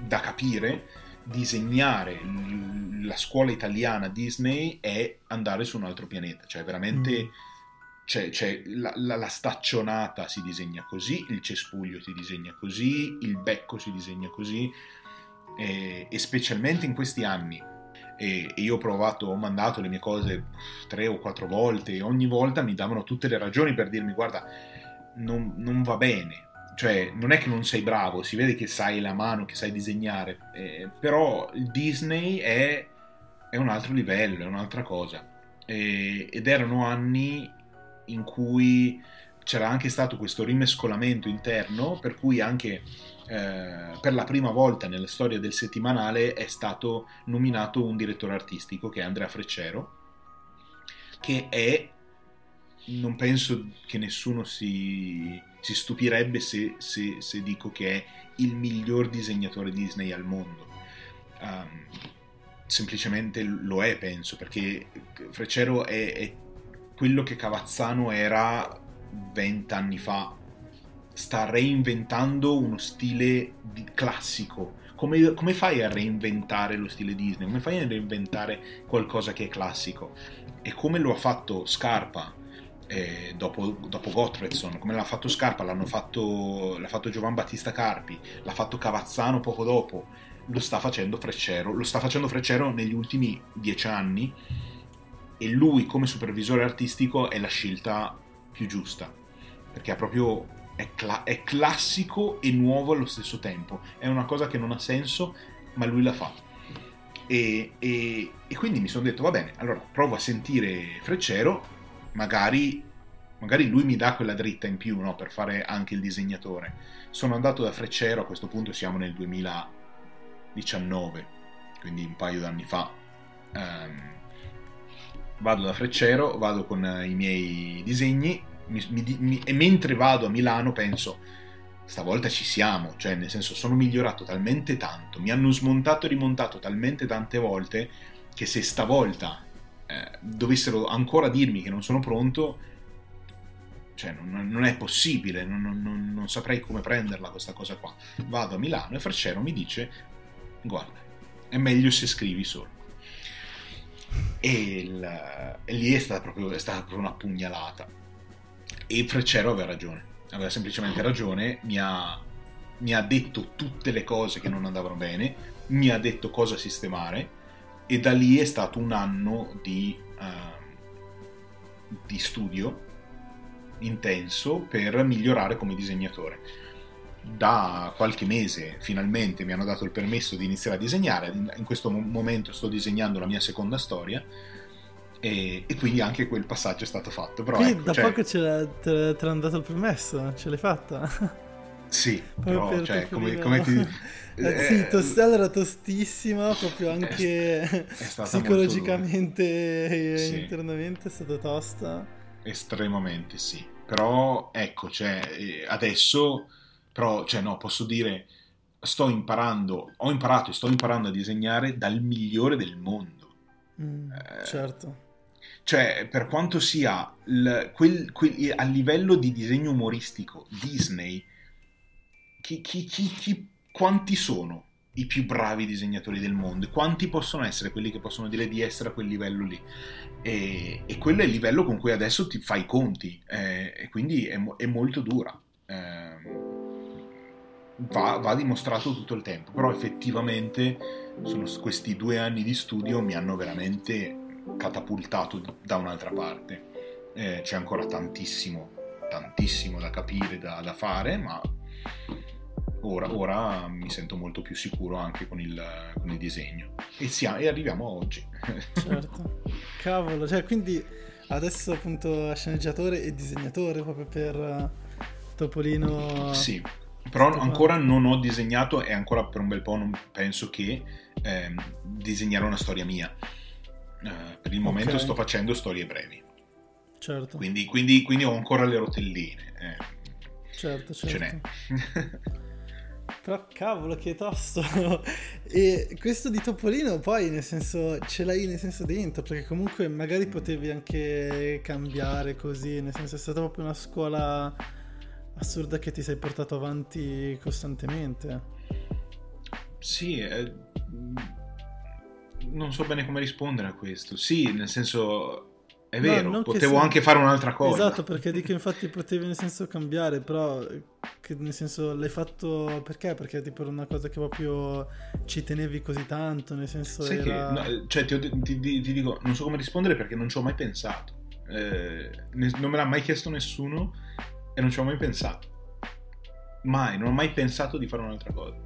da capire, disegnare la scuola italiana Disney è andare su un altro pianeta, cioè veramente Mm. c'è, c'è la, la- la staccionata si disegna così, il cespuglio si disegna così, il becco si disegna così e, e specialmente in questi anni e, e io ho provato, ho mandato le mie cose tre o quattro volte e ogni volta mi davano tutte le ragioni per dirmi guarda non, non va bene. Cioè, non è che non sei bravo, si vede che sai la mano, che sai disegnare, eh, però il Disney è, è, un altro livello, è un'altra cosa. E, ed erano anni in cui c'era anche stato questo rimescolamento interno, per cui anche eh, per la prima volta nella storia del settimanale è stato nominato un direttore artistico che è Andrea Freccero, che è, non penso che nessuno si, si stupirebbe se, se, se, dico che è il miglior disegnatore Disney al mondo. Um, semplicemente lo è, penso, perché Freccero è, è quello che Cavazzano era vent'anni fa. Sta reinventando uno stile classico. Come, come, fai a reinventare lo stile Disney? Come fai a reinventare qualcosa che è classico? E come lo ha fatto Scarpa eh, dopo, dopo Gottfredson, come l'ha fatto Scarpa, l'hanno fatto, l'ha fatto Giovan Battista Carpi, l'ha fatto Cavazzano poco dopo, lo sta facendo Freccero, lo sta facendo Freccero negli ultimi dieci anni e lui come supervisore artistico è la scelta più giusta, perché è proprio è, cla- è classico e nuovo allo stesso tempo, è una cosa che non ha senso, ma lui la fa. E, e, e quindi mi sono detto, va bene, allora provo a sentire Freccero, magari, magari lui mi dà quella dritta in più no, per fare anche il disegnatore. Sono andato da Freccero, a questo punto siamo nel 2019, quindi un paio d'anni fa. Um, vado da Freccero, vado con i miei disegni mi, mi, mi, e mentre vado a Milano penso stavolta ci siamo, cioè nel senso sono migliorato talmente tanto, mi hanno smontato e rimontato talmente tante volte che se stavolta eh, dovessero ancora dirmi che non sono pronto, cioè non, non è possibile, non, non, non, saprei come prenderla questa cosa qua. Vado a Milano e Freccero mi dice guarda, è meglio se scrivi solo. E, il, e lì è stata, proprio, è stata proprio una pugnalata. E Freccero aveva ragione, aveva semplicemente ragione, mi ha, mi ha detto tutte le cose che non andavano bene, mi ha detto cosa sistemare e da lì è stato un anno di, uh, di studio intenso per migliorare come disegnatore da qualche mese finalmente mi hanno dato il permesso di iniziare a disegnare, in questo momento sto disegnando la mia seconda storia e, e quindi anche quel passaggio è stato fatto. Però Quindi ecco, da cioè... poco te, te, te l'hanno dato il permesso, ce l'hai fatta? Sì, però cioè, come, come ti... eh, sì, eh, tost- allora tostissima, proprio anche è, è psicologicamente e sì. internamente è stata tosta. Estremamente sì, però ecco, cioè, eh, adesso però, cioè, no, posso dire, sto imparando, ho imparato e sto imparando a disegnare dal migliore del mondo. Mm, eh, certo. Cioè, per quanto sia il, quel, quel, a livello di disegno umoristico, Disney, chi, chi, chi, quanti sono i più bravi disegnatori del mondo? Quanti possono essere quelli che possono dire di essere a quel livello lì? E, e quello è il livello con cui adesso ti fai i conti, eh, e quindi è, è molto dura. Eh, va, va, dimostrato tutto il tempo, però effettivamente sono questi due anni di studio mi hanno veramente catapultato da un'altra parte. Eh, c'è ancora tantissimo, tantissimo da capire, da, da fare, ma ora, ora, mi sento molto più sicuro anche con il, con il disegno. E, siamo, e arriviamo a oggi. certo. Cavolo, cioè quindi adesso appunto sceneggiatore e disegnatore proprio per uh, Topolino. Sì però ancora non ho disegnato e ancora per un bel po' non penso che eh, disegnerò una storia mia. Uh, per il momento okay. sto facendo storie brevi. Certo. Quindi, quindi, quindi ho ancora le rotelline. Eh, certo, certo. Ce n'è. Però cavolo che tosto. e questo di Topolino poi nel senso ce l'hai nel senso dentro perché comunque magari potevi anche cambiare così, nel senso è stata proprio una scuola assurda che ti sei portato avanti costantemente. Sì, eh, non so bene come rispondere a questo. Sì, nel senso è vero, no, potevo sia... anche fare un'altra cosa. Esatto, perché dico infatti potevi nel senso cambiare, però nel senso l'hai fatto perché? Perché tipo era una cosa che proprio ci tenevi così tanto, nel senso Sai era... che, no, cioè ti, ti, ti, ti, dico, non so come rispondere perché non ci ho mai pensato. Eh, non me l'ha mai chiesto nessuno e non ci ho mai pensato. Mai, non ho mai pensato di fare un'altra cosa.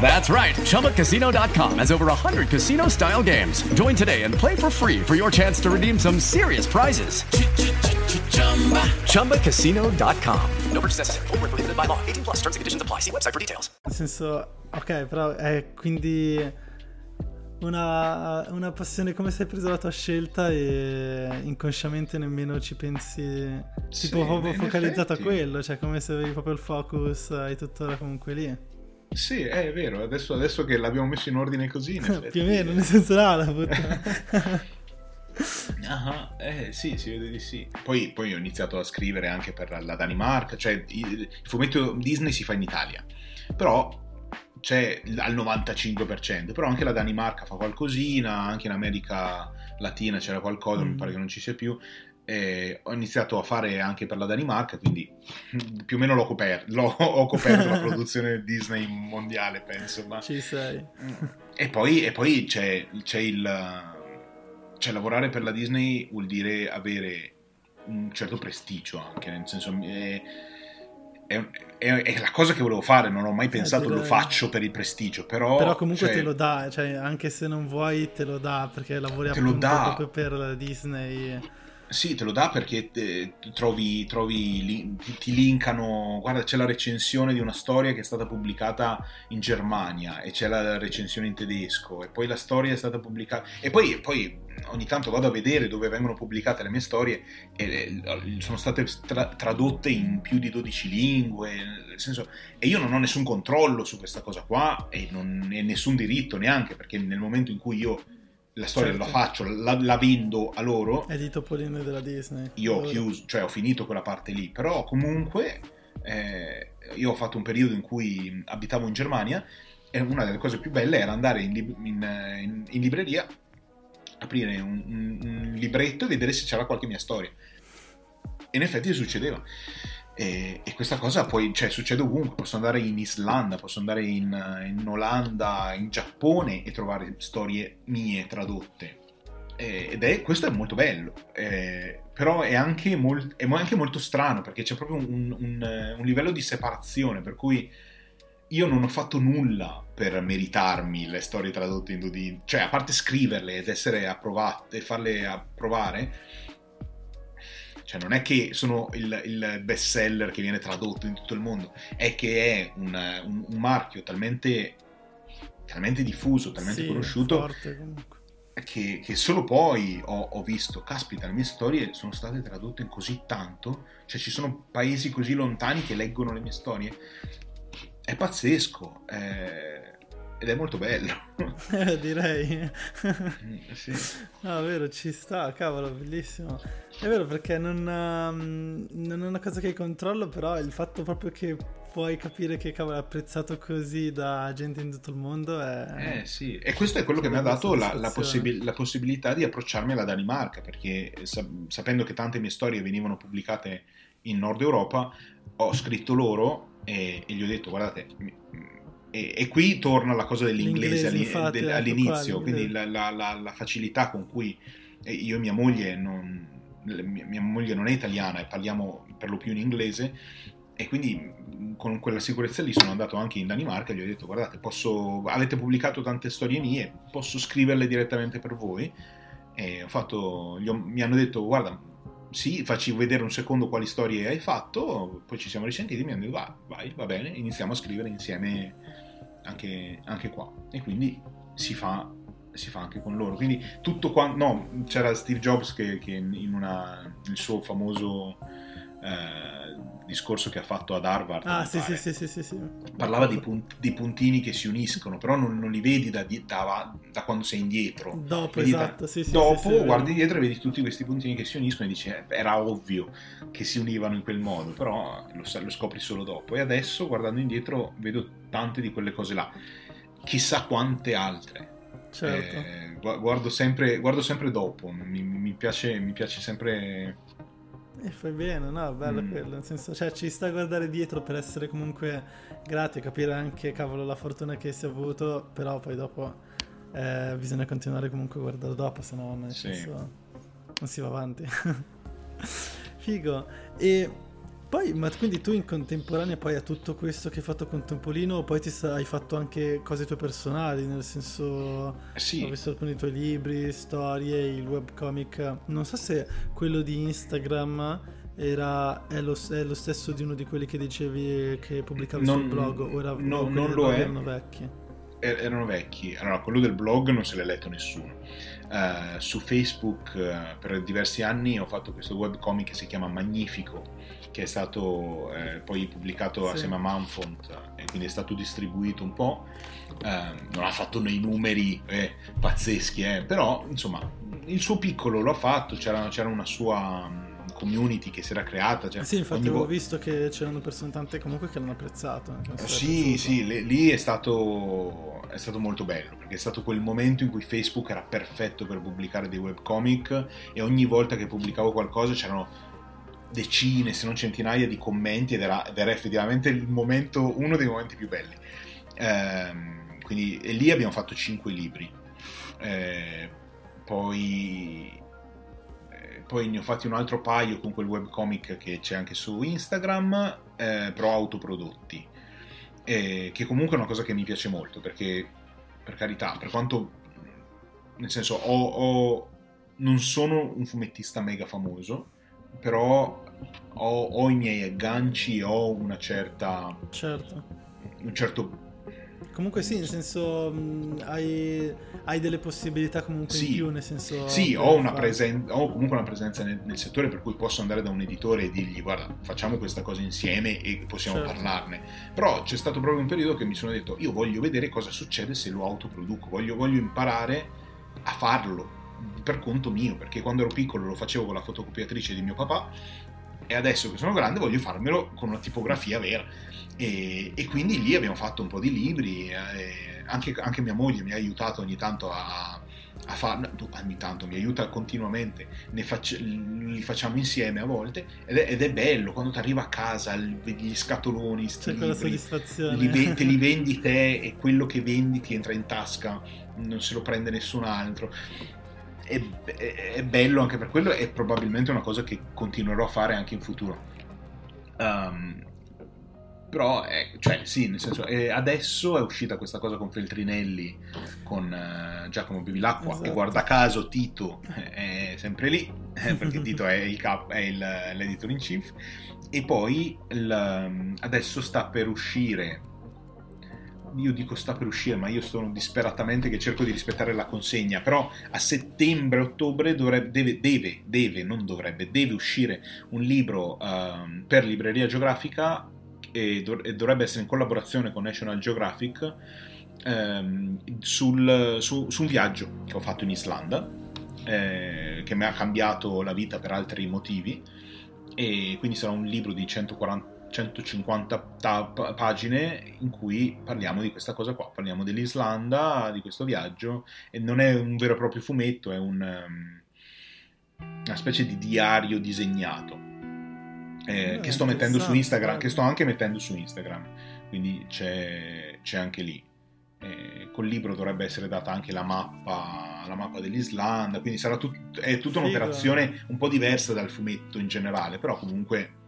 That's right. ChumbaCasino.com has over 100 casino style games. Join today and play for free for your chance to redeem some serious prizes. ChumbaCasino.com. No purchase necessary. Full prohibited by law. 18 plus terms and conditions apply. See website for details. Nel senso, ok, però è quindi una, una passione come se hai preso la tua scelta e inconsciamente nemmeno ci pensi Sì, tipo proprio in focalizzato effetti. a quello, cioè come se avevi proprio il focus hai tuttora comunque lì. Sì, è vero, adesso, adesso che l'abbiamo messo in ordine così, in effetti. Più o meno, nel senso no, la puttana. Ah, eh sì, si vede di sì. Poi, poi ho iniziato a scrivere anche per la Danimarca, cioè il, il fumetto Disney si fa in Italia, però c'è al 95%, però anche la Danimarca fa qualcosina, anche in America Latina c'era qualcosa, mi Mm. pare che non ci sia più. E ho iniziato a fare anche per la Danimarca, quindi più o meno l'ho coperto, l'ho- ho coperto la produzione Disney mondiale, penso. Ma... Ci sei. E poi, e poi c'è, c'è il. Cioè, lavorare per la Disney vuol dire avere un certo prestigio anche, nel senso. È, è- è- è la cosa che volevo fare, non ho mai pensato lo faccio per il prestigio, però. Però comunque cioè, te lo dà, cioè anche se non vuoi te lo dà perché lavori appunto proprio per la Disney. Sì, te lo dà perché eh, trovi, trovi li- ti, linkano. Guarda, c'è la recensione di una storia che è stata pubblicata in Germania e c'è la recensione in tedesco e poi la storia è stata pubblicata. E poi, poi ogni tanto vado a vedere dove vengono pubblicate le mie storie e sono state tra- tradotte in più di 12 lingue. Nel senso, e io non ho nessun controllo su questa cosa qua e, non, e nessun diritto neanche perché nel momento in cui io la storia Certo. la faccio, la, la vendo a loro È di Topolino della Disney. io ho Allora- chiuso, cioè ho finito quella parte lì, però comunque eh, io ho fatto un periodo in cui abitavo in Germania e una delle cose più belle era andare in, lib- in- in- in libreria, aprire un, un- un libretto e vedere se c'era qualche mia storia. E in effetti succedeva. E, e questa cosa poi cioè, succede ovunque, posso andare in Islanda, posso andare in, in Olanda, in Giappone e trovare storie mie tradotte. Eh, ed è, questo è molto bello, eh, però è anche, mol- è anche molto strano perché c'è proprio un, un, un livello di separazione per cui io non ho fatto nulla per meritarmi le storie tradotte in Dodin, cioè a parte scriverle ed essere approvate e farle approvare, cioè non è che sono il, il best seller che viene tradotto in tutto il mondo, è che è un, un- un marchio talmente, talmente diffuso, talmente Sì, conosciuto forte comunque. che, che solo poi ho, ho visto, caspita, le mie storie sono state tradotte in così tanto, cioè ci sono paesi così lontani che leggono le mie storie, è pazzesco, eh, ed è molto bello. Eh, direi. sì. No, vero, ci sta, cavolo, bellissimo. È vero perché non, ehm, non è una cosa che controllo, però il fatto proprio che puoi capire che cavolo è apprezzato così da gente in tutto il mondo è... Eh sì, e questo è quello che mi ha dato la, la possibi- la possibilità di approcciarmi alla Danimarca, perché sa- sapendo che tante mie storie venivano pubblicate in Nord Europa, ho scritto loro e, e gli ho detto, guardate, e, e qui torna la cosa dell'inglese infatti, del- ecco all'inizio, qua, quindi la, la- la- la facilità con cui io e mia moglie non, mia, moglie non è italiana e parliamo per lo più in inglese e quindi con quella sicurezza lì sono andato anche in Danimarca e gli ho detto guardate posso, avete pubblicato tante storie mie posso scriverle direttamente per voi? E ho fatto, ho- mi hanno detto guarda sì facci vedere un secondo quali storie hai fatto poi ci siamo risentiti e mi hanno detto vai, vai va bene iniziamo a scrivere insieme anche, anche qua. E quindi si fa si fa anche con loro. Quindi tutto quanto no c'era Steve Jobs che, che in una, il suo famoso eh, discorso che ha fatto ad Harvard Ah, sì, sì, pare, sì, sì, sì, parlava di, punt- di puntini che si uniscono però non, non li vedi da, di- da- da quando sei indietro Dopo, Vedi da- esatto, sì, sì. dopo sì, vero. guardi dietro e vedi tutti questi puntini che si uniscono e dici "Eh, era ovvio che si univano in quel modo però lo, lo scopri solo dopo e adesso guardando indietro vedo tante di quelle cose là chissà quante altre Certo. Eh, guardo, sempre, guardo sempre dopo, mi, mi, piace, mi piace sempre... E fai bene, no, bello mm. quello, nel senso, cioè ci sta a guardare dietro per essere comunque grati e capire anche, cavolo, la fortuna che si è avuto, però poi dopo eh, bisogna continuare comunque a guardare dopo, se no nel sì. senso non si va avanti. Figo. E poi, ma quindi tu in contemporanea poi a tutto questo che hai fatto con Tempolino, poi ti hai fatto anche cose tue personali, nel senso sì. ho visto alcuni tuoi libri, storie, il webcomic. Non so se quello di Instagram era, è, lo, è lo stesso di uno di quelli che dicevi che pubblicavi non, sul blog, o era, no, o non lo è. erano vecchi? Er-, erano vecchi. Allora, quello del blog non se l'ha letto nessuno. Uh, su Facebook uh, per diversi anni ho fatto questo webcomic che si chiama Magnifico che è stato eh, poi pubblicato sì. assieme a Manfont e quindi è stato distribuito un po'. Eh, non ha fatto nei numeri eh, pazzeschi, eh, però insomma il suo piccolo lo ha fatto, c'era, c'era una sua mm, community che si era creata. Cioè, sì, infatti avevo vo- visto che c'erano persone tante comunque che l'hanno apprezzato. Eh, sì, sì, le, lì è stato, è stato molto bello perché è stato quel momento in cui Facebook era perfetto per pubblicare dei webcomic e ogni volta che pubblicavo qualcosa c'erano decine, se non centinaia di commenti ed era, ed era effettivamente momento, uno dei momenti più belli. Eh, quindi, e lì abbiamo fatto cinque libri. Eh, poi, eh, poi ne ho fatti un altro paio con quel webcomic che c'è anche su Instagram, eh, però autoprodotti. che comunque è una cosa che mi piace molto perché, per carità, per quanto nel senso ho, ho, non sono un fumettista mega famoso, però ho, ho i miei agganci, ho una certa... Certo. Un certo Comunque sì, nel senso mh, hai, hai, delle possibilità comunque sì, in più, nel senso... Sì, ho, una presen- ho comunque una presenza nel, nel, settore per cui posso andare da un editore e dirgli guarda facciamo questa cosa insieme e possiamo certo. parlarne. Però c'è stato proprio un periodo che mi sono detto io voglio vedere cosa succede se lo autoproduco, voglio, voglio imparare a farlo per conto mio, perché quando ero piccolo lo facevo con la fotocopiatrice di mio papà e adesso che sono grande voglio farmelo con una tipografia vera. E, e quindi lì abbiamo fatto un po' di libri, eh, anche, anche, mia moglie mi ha aiutato ogni tanto a, a farlo, ogni tanto mi aiuta continuamente, faccio, li facciamo insieme a volte ed è, ed è bello quando ti arriva a casa gli scatoloni, C'è quella soddisfazione. Li, te li vendi te e quello che vendi ti entra in tasca, non se lo prende nessun altro è, è, è, bello anche per quello e probabilmente una cosa che continuerò a fare anche in futuro. Um, però, è, cioè, sì, nel senso, adesso è uscita questa cosa con Feltrinelli, con uh, Giacomo Bevilacqua, esatto. e guarda caso Tito è sempre lì, eh, perché Tito è, il cap, è il, l'editor in chief, e poi il, adesso sta per uscire io dico sta per uscire, ma io sono disperatamente che cerco di rispettare la consegna, però a settembre-ottobre deve, deve, deve, non dovrebbe, deve uscire un libro um, per libreria geografica e, dov- e, dovrebbe essere in collaborazione con National Geographic um, sul, su, su, un viaggio che ho fatto in Islanda, eh, che mi ha cambiato la vita per altri motivi, e quindi sarà un libro di 140 150 ta- pagine in cui parliamo di questa cosa qua, parliamo dell'Islanda, di questo viaggio e non è un vero e proprio fumetto, è un, um, una specie di diario disegnato eh, che sto mettendo su Instagram, che sto anche mettendo su Instagram, quindi c'è, c'è anche lì. Eh, col libro dovrebbe essere data anche la mappa, la mappa dell'Islanda, quindi sarà tut- è tutta un'operazione un po' diversa dal fumetto in generale, però comunque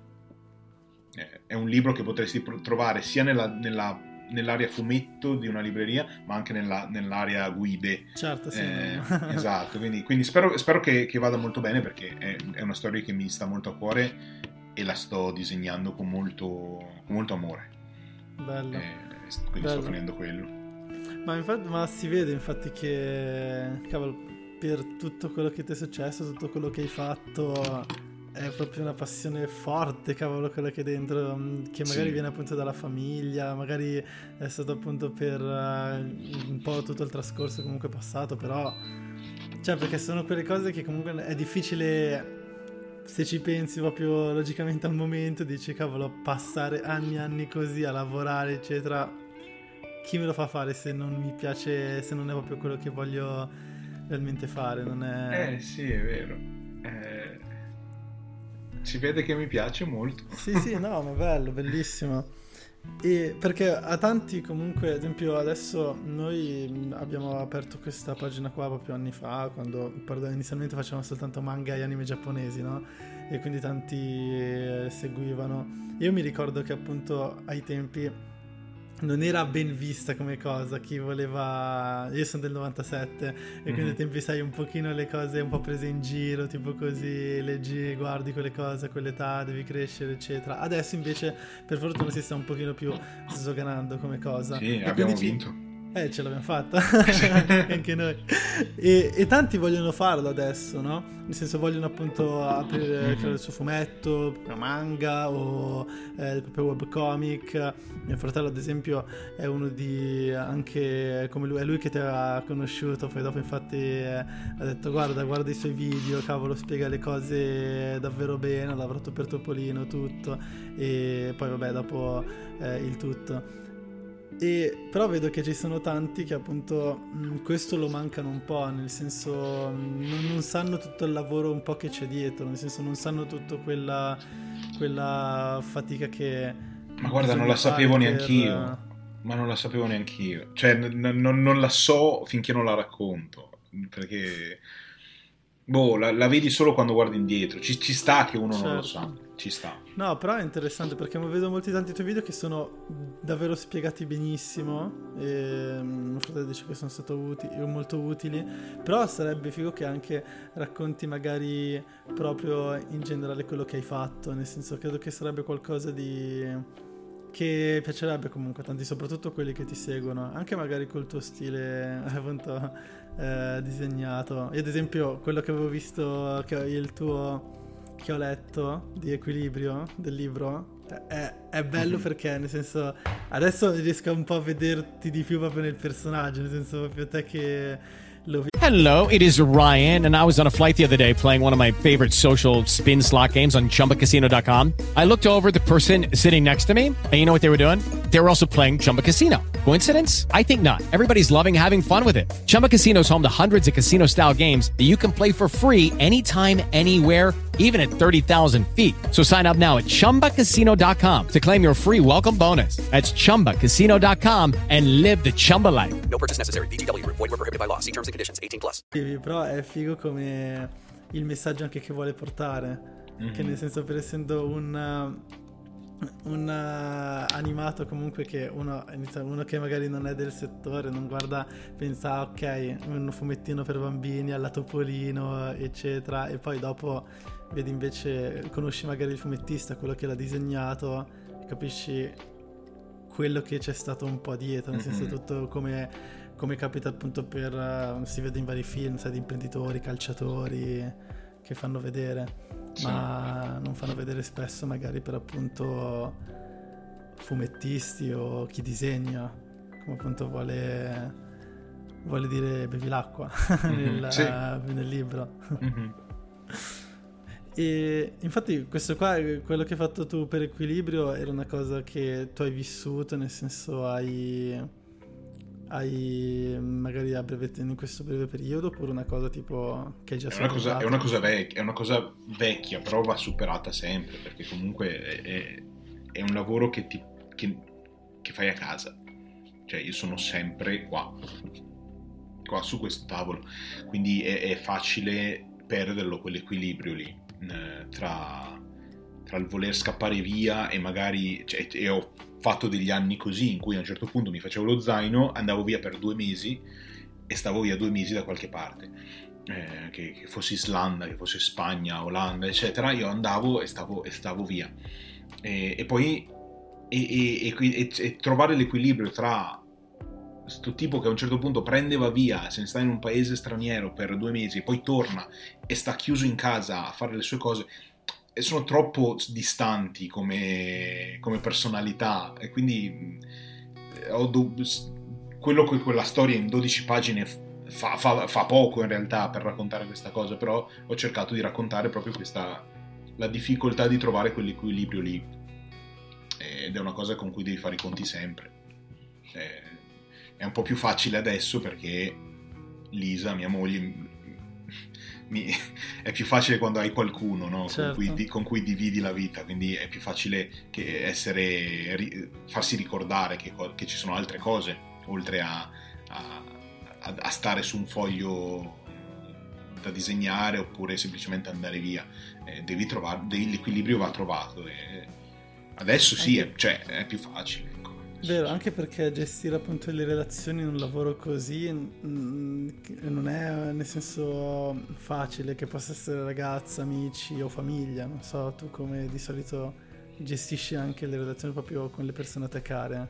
è un libro che potresti trovare sia nella, nella, nell'area fumetto di una libreria, ma anche nella, nell'area guide. Certo, sì. Eh, esatto, quindi, quindi spero, spero che, che, vada molto bene perché è, è, una storia che mi sta molto a cuore e la sto disegnando con molto, con molto amore. Bello. Eh, quindi Bello. sto finendo quello. Ma, infatti, ma si vede infatti che, cavolo, per tutto quello che ti è successo, tutto quello che hai fatto è proprio una passione forte, cavolo, quella che è dentro, mm, che magari sì. viene appunto dalla famiglia, magari è stato appunto per uh, un po' tutto il trascorso comunque passato, però... Cioè, perché sono quelle cose che comunque è difficile, se ci pensi proprio logicamente al momento, dici, cavolo, passare anni e anni così a lavorare, eccetera, chi me lo fa fare se non mi piace, se non è proprio quello che voglio realmente fare? Non è... Eh sì, è vero. Eh, si vede che mi piace molto. Sì, sì, no, ma bello, bellissimo. E perché a tanti comunque, ad esempio adesso noi abbiamo aperto questa pagina qua proprio anni fa, quando pardon, inizialmente facevamo soltanto manga e anime giapponesi, no? E quindi tanti eh, seguivano. Io mi ricordo che appunto ai tempi non era ben vista come cosa chi voleva io sono del 97 e mm-hmm. quindi ai mhm. tempi sai un pochino le cose un po' prese in giro tipo così leggi guardi quelle cose a quell'età devi crescere eccetera adesso invece per fortuna si sta un pochino più sdoganando come cosa sì e abbiamo vinto eh, ce l'abbiamo fatta, anche noi. E, e, tanti vogliono farlo adesso, no? Nel senso vogliono appunto aprire mm-hmm. il suo fumetto, il proprio manga o eh, il proprio webcomic. Mio fratello ad esempio è uno di anche come lui, è lui che ti ha conosciuto, poi dopo infatti eh, ha detto guarda, guarda i suoi video, cavolo, spiega le cose davvero bene, ha lavorato per Topolino, tutto. E poi vabbè, dopo eh, il tutto. E, però vedo che ci sono tanti che appunto mh, mm, questo lo mancano un po', nel senso mh, mm, non, sanno tutto il lavoro un po' che c'è dietro, nel senso non sanno tutto quella, quella fatica che... Ma guarda, non la sapevo neanch'io, ma non la sapevo neanch'io, cioè n- n- non la so finché non la racconto, perché Boh, la, la, vedi solo quando guardi indietro. Ci, ci sta che uno certo. non lo certo. sa. Ci sta. No, però è interessante perché vedo molti tanti tuoi video che sono davvero spiegati benissimo. E mm, mio fratello dice che sono stati utili, molto utili. Però sarebbe figo che anche racconti magari proprio in generale quello che hai fatto. Nel senso, credo che sarebbe qualcosa di che piacerebbe comunque tanti, soprattutto quelli che ti seguono, anche magari col tuo stile appunto eh, disegnato. Io ad esempio quello che avevo visto, che il tuo che ho letto di equilibrio del libro, è, è bello mm-hmm. perché nel senso adesso riesco un po' a vederti di più proprio nel personaggio, nel senso proprio te che Hello, it is Ryan, and I was on a flight the other day playing one of my favorite social spin slot games on chumbacasino.com. I looked over the person sitting next to me, and you know what they were doing? They were also playing Chumba Casino. Coincidence? I think not. Everybody's loving having fun with it. Chumba Casino is home to hundreds of casino style games that you can play for free anytime, anywhere, even at 30,000 feet. So sign up now at chumbacasino.com to claim your free welcome bonus. That's chumbacasino.com and live the Chumba life. No purchase necessary. DTW, void, were prohibited by law. See terms and conditions 18 plus. Però è figo come il messaggio anche che vuole portare. Mm-hmm. Che nel senso, per essendo un un uh, animato comunque che uno, uno, che magari non è del settore, non guarda, pensa ah, ok, un fumettino per bambini alla Topolino, eccetera, e poi dopo vedi invece, conosci magari il fumettista, quello che l'ha disegnato, capisci quello che c'è stato un po' dietro, nel mm-hmm. senso tutto come, come, capita appunto per, uh, si vede in vari film, sai, di imprenditori, calciatori che fanno vedere ma non fanno vedere spesso magari per appunto fumettisti o chi disegna, come appunto vuole, vuole dire bevi l'acqua mm-hmm, nel, sì. nel, libro. Mm-hmm. E infatti questo qua, quello che hai fatto tu per equilibrio, era una cosa che tu hai vissuto, nel senso hai hai magari breve, in questo breve periodo oppure una cosa tipo che hai già è una, cosa, è una cosa vecchia, è una cosa vecchia, però va superata sempre perché comunque è, è un lavoro che, ti, che, che, fai a casa. Cioè io sono sempre qua, qua su questo tavolo, quindi è, è facile perderlo quell'equilibrio lì tra, tra il voler scappare via e magari cioè, e ho fatto degli anni così in cui a un certo punto mi facevo lo zaino, andavo via per due mesi e stavo via due mesi da qualche parte. Eh, che, che, fosse Islanda, che fosse Spagna, Olanda, eccetera, io andavo e stavo, e stavo via. E, e poi e, e, trovare l'equilibrio tra questo tipo che a un certo punto prende va via, se ne sta in un paese straniero per due mesi, poi torna e sta chiuso in casa a fare le sue cose, sono troppo distanti come, come personalità e quindi ho quello che quella storia in 12 pagine fa, fa, fa, poco in realtà per raccontare questa cosa, però ho cercato di raccontare proprio questa la difficoltà di trovare quell'equilibrio lì ed è una cosa con cui devi fare i conti sempre. Eh, è un po' più facile adesso perché Lisa, mia moglie, mi, è più facile quando hai qualcuno no? Certo. con, cui, con, cui, dividi la vita, quindi è più facile essere, farsi ricordare che, che, ci sono altre cose oltre a, a, a, stare su un foglio da disegnare oppure semplicemente andare via. Eh, devi trovare, devi, l'equilibrio va trovato. E adesso sì, è, cioè, è più facile. Vero, anche perché gestire appunto le relazioni in un lavoro così mm, non è nel senso facile che possa essere ragazza, amici o famiglia, non so, tu come di solito gestisci anche le relazioni proprio con le persone a te care.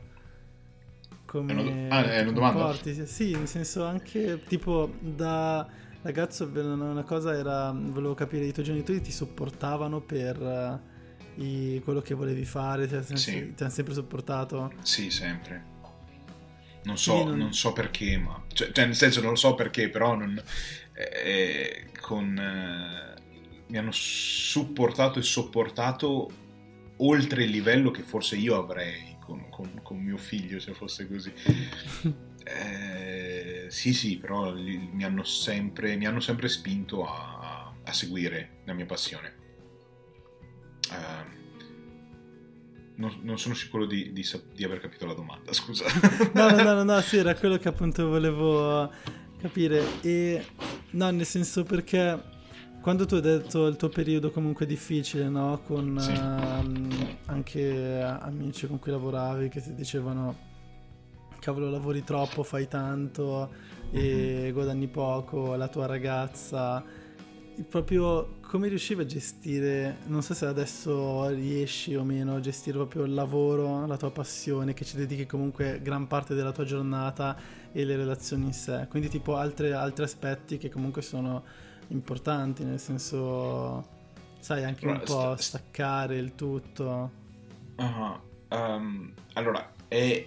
Come è una, ah, è una domanda? Sì, nel senso anche tipo da ragazzo una cosa era, volevo capire, i tuoi genitori ti supportavano per i, quello che volevi fare, cioè, sì. ti hanno sempre supportato? Sì, sempre. Non so, non... non so perché, ma... Cioè, cioè, nel senso non lo so perché, però non, eh, con, eh, mi hanno supportato e sopportato oltre il livello che forse io avrei con, con, con mio figlio, se fosse così. Eh, sì, sì, però mi hanno sempre, mi hanno sempre spinto a, a seguire la mia passione. Uh, non, non, sono sicuro di, di, di, aver capito la domanda, scusa. no, no, no, no, sì, era quello che appunto volevo capire. E no, nel senso perché quando tu hai detto il tuo periodo comunque difficile, no? Con sì. uh, anche amici con cui lavoravi che ti dicevano cavolo lavori troppo, fai tanto e mm-hmm. guadagni poco, la tua ragazza proprio come riuscivi a gestire, non so se adesso riesci o meno a gestire proprio il lavoro, la tua passione, che ci dedichi comunque gran parte della tua giornata e le relazioni in sé, quindi tipo altre, altri aspetti che comunque sono importanti, nel senso, sai, anche un po' staccare il tutto. Uh-huh. Um, allora, è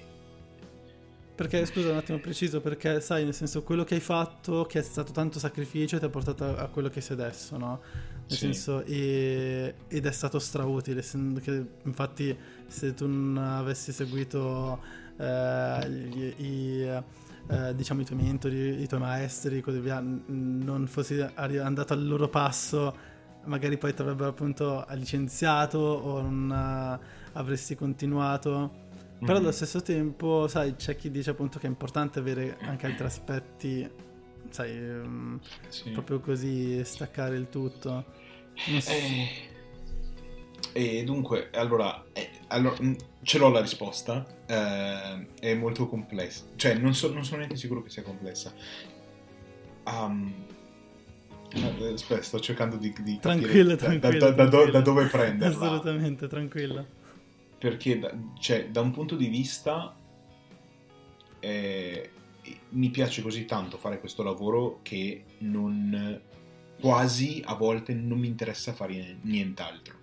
perché, scusa un attimo preciso, perché sai, nel senso, quello che hai fatto, che è stato tanto sacrificio, ti ha portato a, quello che sei adesso, no? Nel sì. senso, e, ed è stato strautile. Che, infatti, se tu non avessi seguito eh, gli, i, eh, diciamo, i tuoi mentori, i tuoi maestri, così via, non fossi andato al loro passo, magari poi ti avrebbero appunto licenziato o non uh, avresti continuato però allo mhm. stesso tempo, sai, c'è chi dice appunto che è importante avere anche altri aspetti, sai, um, sì. proprio così staccare il tutto. So. Eh, e dunque, allora, eh, allora, mm, ce l'ho la risposta, eh, è molto complessa, cioè non, so, non, sono neanche sicuro che sia complessa. Um, aspetta, sto cercando di, di tranquillo, capire tranquillo, da, da, da, da, dove prenderla. Assolutamente, tranquillo perché da, cioè, da un punto di vista eh, mi piace così tanto fare questo lavoro che non quasi a volte non mi interessa fare nient'altro.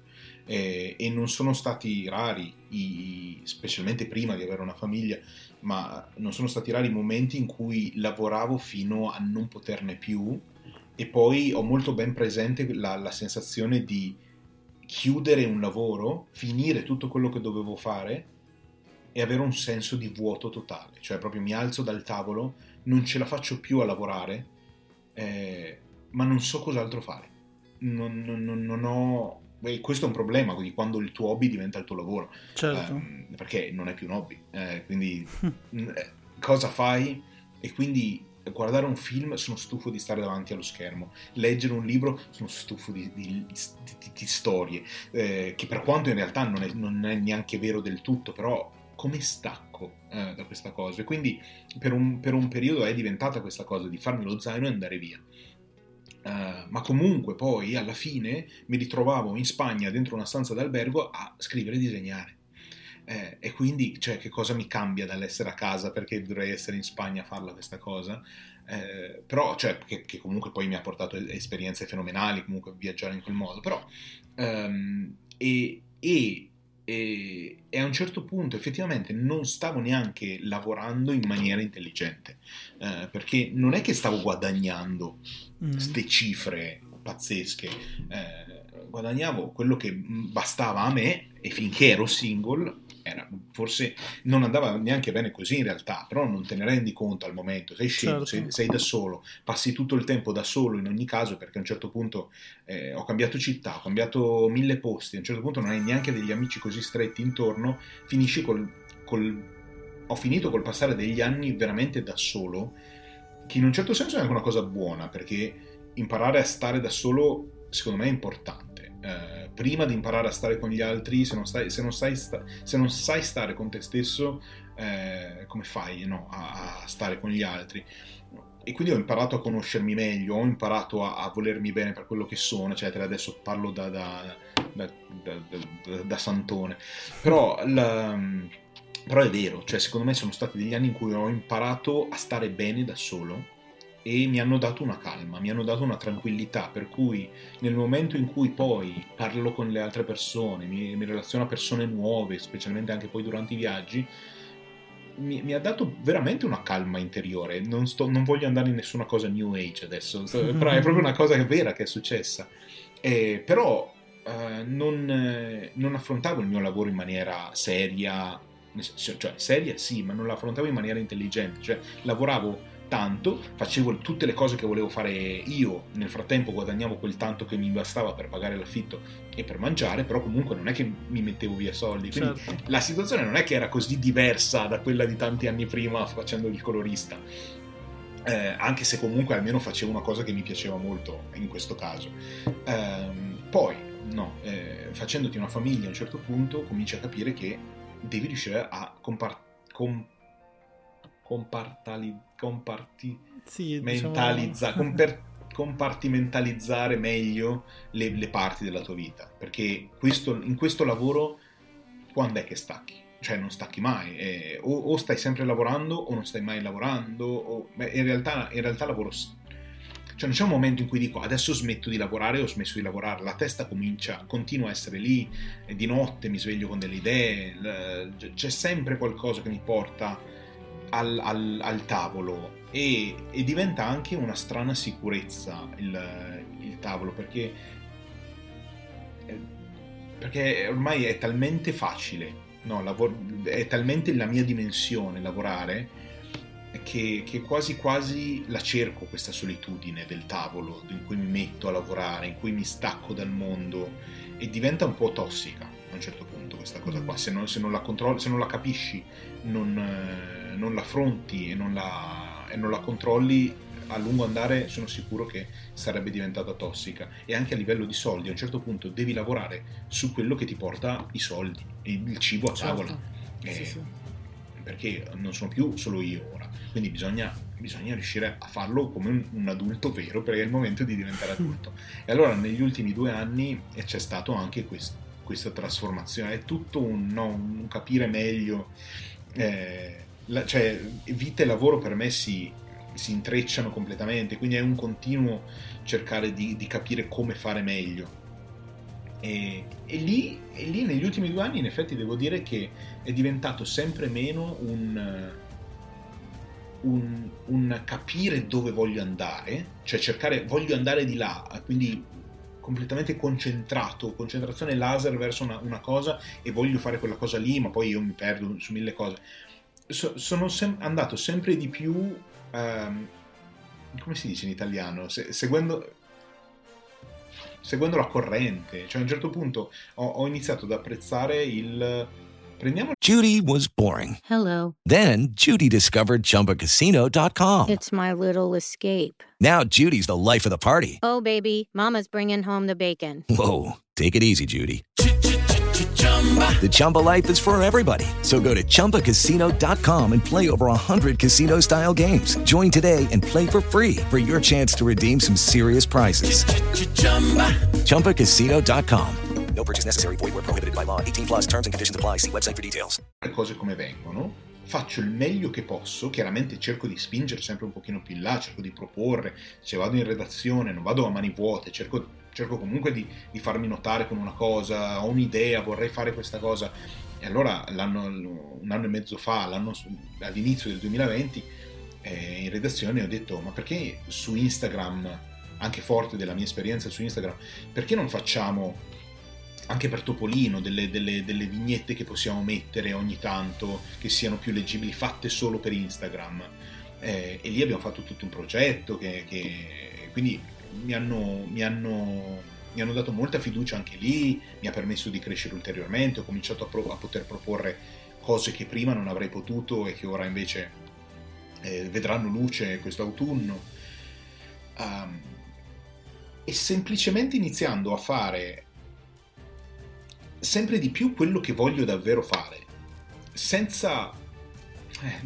Eh, e non sono stati rari i, specialmente prima di avere una famiglia ma non sono stati rari i momenti in cui lavoravo fino a non poterne più e poi ho molto ben presente la, la sensazione di chiudere un lavoro, finire tutto quello che dovevo fare e avere un senso di vuoto totale, cioè proprio mi alzo dal tavolo, non ce la faccio più a lavorare, eh, ma non so cos'altro fare. Non, non, non ho... E questo è un problema di quando il tuo hobby diventa il tuo lavoro, certo. eh, perché non è più un hobby, eh, quindi eh, cosa fai? E quindi guardare un film sono stufo di stare davanti allo schermo, leggere un libro sono stufo di, di, di, di storie, eh, che per quanto in realtà non è, non è, neanche vero del tutto, però come stacco eh, da questa cosa. E quindi per un, per un, periodo è diventata questa cosa di farmi lo zaino e andare via. Uh, ma comunque poi alla fine mi ritrovavo in Spagna dentro una stanza d'albergo a scrivere e disegnare. Eh, e quindi, cioè, che cosa mi cambia dall'essere a casa perché dovrei essere in Spagna a farla questa cosa? Eh, però, cioè, che, che, comunque poi mi ha portato esperienze fenomenali, comunque viaggiare in quel modo, però, um, e, e, e, e, a un certo punto effettivamente non stavo neanche lavorando in maniera intelligente, eh, perché non è che stavo guadagnando queste mm. cifre pazzesche, eh, guadagnavo quello che bastava a me e finché ero single era, forse non andava neanche bene così in realtà, però non te ne rendi conto al momento, sei scemo, Certo. sei, sei da solo, passi tutto il tempo da solo in ogni caso perché a un certo punto eh, ho cambiato città, ho cambiato mille posti, a un certo punto non hai neanche degli amici così stretti intorno, finisci col, col ho finito col passare degli anni veramente da solo, che in un certo senso è anche una cosa buona perché imparare a stare da solo secondo me è importante. Eh, prima di imparare a stare con gli altri, se non, stai, se non, sai, sta- se non sai stare con te stesso, eh, come fai no, a, a stare con gli altri? E quindi ho imparato a conoscermi meglio, ho imparato a, a volermi bene per quello che sono, eccetera. Adesso parlo da, da, da, da- santone. Però, la- però è vero, cioè secondo me sono stati degli anni in cui ho imparato a stare bene da solo e mi hanno dato una calma, mi hanno dato una tranquillità, per cui nel momento in cui poi parlo con le altre persone, mi, mi relaziono a persone nuove, specialmente anche poi durante i viaggi, mi, mi ha dato veramente una calma interiore. Non, sto- non voglio andare in nessuna cosa new age adesso, però è proprio una cosa vera che è successa. Eh, però eh, non, eh, non affrontavo il mio lavoro in maniera seria, cioè seria sì, ma non l'affrontavo in maniera intelligente, cioè lavoravo tanto, facevo tutte le cose che volevo fare io, nel frattempo guadagnavo quel tanto che mi bastava per pagare l'affitto e per mangiare, però comunque non è che mi mettevo via soldi, quindi Certo. la situazione non è che era così diversa da quella di tanti anni prima facendo il colorista. Eh, anche se comunque almeno facevo una cosa che mi piaceva molto in questo caso. Ehm, poi, no, eh, facendoti una famiglia a un certo punto cominci a capire che devi riuscire a compar- com- compartali- comparti- Sì, mentalizza- diciamo- comper- compartimentalizzare meglio le, le parti della tua vita. Perché questo- in questo lavoro, quando è che stacchi? Cioè, non stacchi mai. eh, o, o stai sempre lavorando o non stai mai lavorando. o- beh, in, realtà, in realtà lavoro. Cioè, non c'è un momento in cui dico adesso smetto di lavorare o ho smesso di lavorare. La testa comincia, continua a essere lì. di notte mi sveglio con delle idee. c'è sempre qualcosa che mi porta al, al- al tavolo e, e diventa anche una strana sicurezza il, il tavolo perché, eh, perché ormai è talmente facile, no, lavor- è talmente la mia dimensione lavorare che, che quasi quasi la cerco questa solitudine del tavolo in cui mi metto a lavorare, in cui mi stacco dal mondo e diventa un po' tossica a un certo punto questa cosa qua, se non, se non la controlli, se non la capisci, non, eh, non la affronti e non la, e non la controlli, a lungo andare sono sicuro che sarebbe diventata tossica e anche a livello di soldi a un certo punto devi lavorare su quello che ti porta i soldi, il cibo a tavola. Certo. Eh, Sì, sì. perché non sono più solo io ora, quindi bisogna, bisogna riuscire a farlo come un, un adulto vero perché è il momento di diventare adulto. E allora negli ultimi due anni c'è stato anche quest- questa trasformazione, è tutto un, no, un capire meglio, eh, la- cioè vita e lavoro per me si, si intrecciano completamente, quindi è un continuo cercare di, di capire come fare meglio. E, e lì, e lì negli ultimi due anni in effetti devo dire che è diventato sempre meno un, un, un capire dove voglio andare, cioè cercare, voglio andare di là, quindi completamente concentrato, concentrazione laser verso una, una cosa e voglio fare quella cosa lì, ma poi io mi perdo su mille cose. So- sono sem- andato sempre di più, ehm, come si dice in italiano, Se- seguendo, seguendo la corrente, cioè a un certo punto ho, ho iniziato ad apprezzare il... Prendiamo Judy was boring. Hello. Then Judy discovered ChumbaCasino.com. It's my little escape. Now Judy's the life of the party. Oh, baby, Mama's bringing home the bacon. Whoa, take it easy, Judy. The Chumba life is for everybody. So go to ChumbaCasino.com and play over 100 casino style games. Join today and play for free for your chance to redeem some serious prizes. ChumbaCasino.com. No purchase necessary. Void where prohibited by law. 18 plus terms and conditions apply. See website for details. le cose come vengono, faccio il meglio che posso, chiaramente cerco di spingere sempre un pochino più in là, cerco di proporre, se vado in redazione non vado a mani vuote, cerco, cerco comunque di, di farmi notare con una cosa, ho un'idea, vorrei fare questa cosa. E allora un anno e mezzo fa, all'inizio del 2020, eh, in redazione ho detto ma perché su Instagram, anche forte della mia esperienza su Instagram, perché non facciamo anche per Topolino, delle, delle, delle, vignette che possiamo mettere ogni tanto che siano più leggibili, fatte solo per Instagram. Eh, e lì abbiamo fatto tutto un progetto che, che quindi mi hanno, mi, hanno, mi hanno, dato molta fiducia anche lì, mi ha permesso di crescere ulteriormente, ho cominciato a, pro, a poter proporre cose che prima non avrei potuto e che ora invece eh, vedranno luce questo autunno. Um, e semplicemente iniziando a fare sempre di più quello che voglio davvero fare, senza...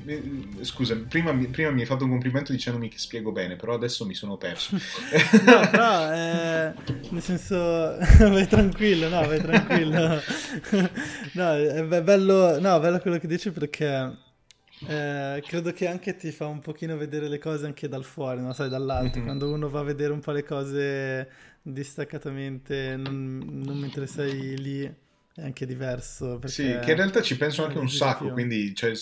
Eh, eh, scusa, prima, prima, mi hai fatto un complimento dicendomi che spiego bene, però adesso mi sono perso. no, però, eh, nel senso, vai tranquillo, no, vai tranquillo. no, è bello, no, bello quello che dici perché eh, credo che anche ti fa un pochino vedere le cose anche dal fuori, no? sai, dall'alto. Mm-hmm. Quando uno va a vedere un po' le cose distaccatamente, non, non mentre sei lì, è anche diverso. Sì, che in realtà ci penso anche un sacco, quindi cioè,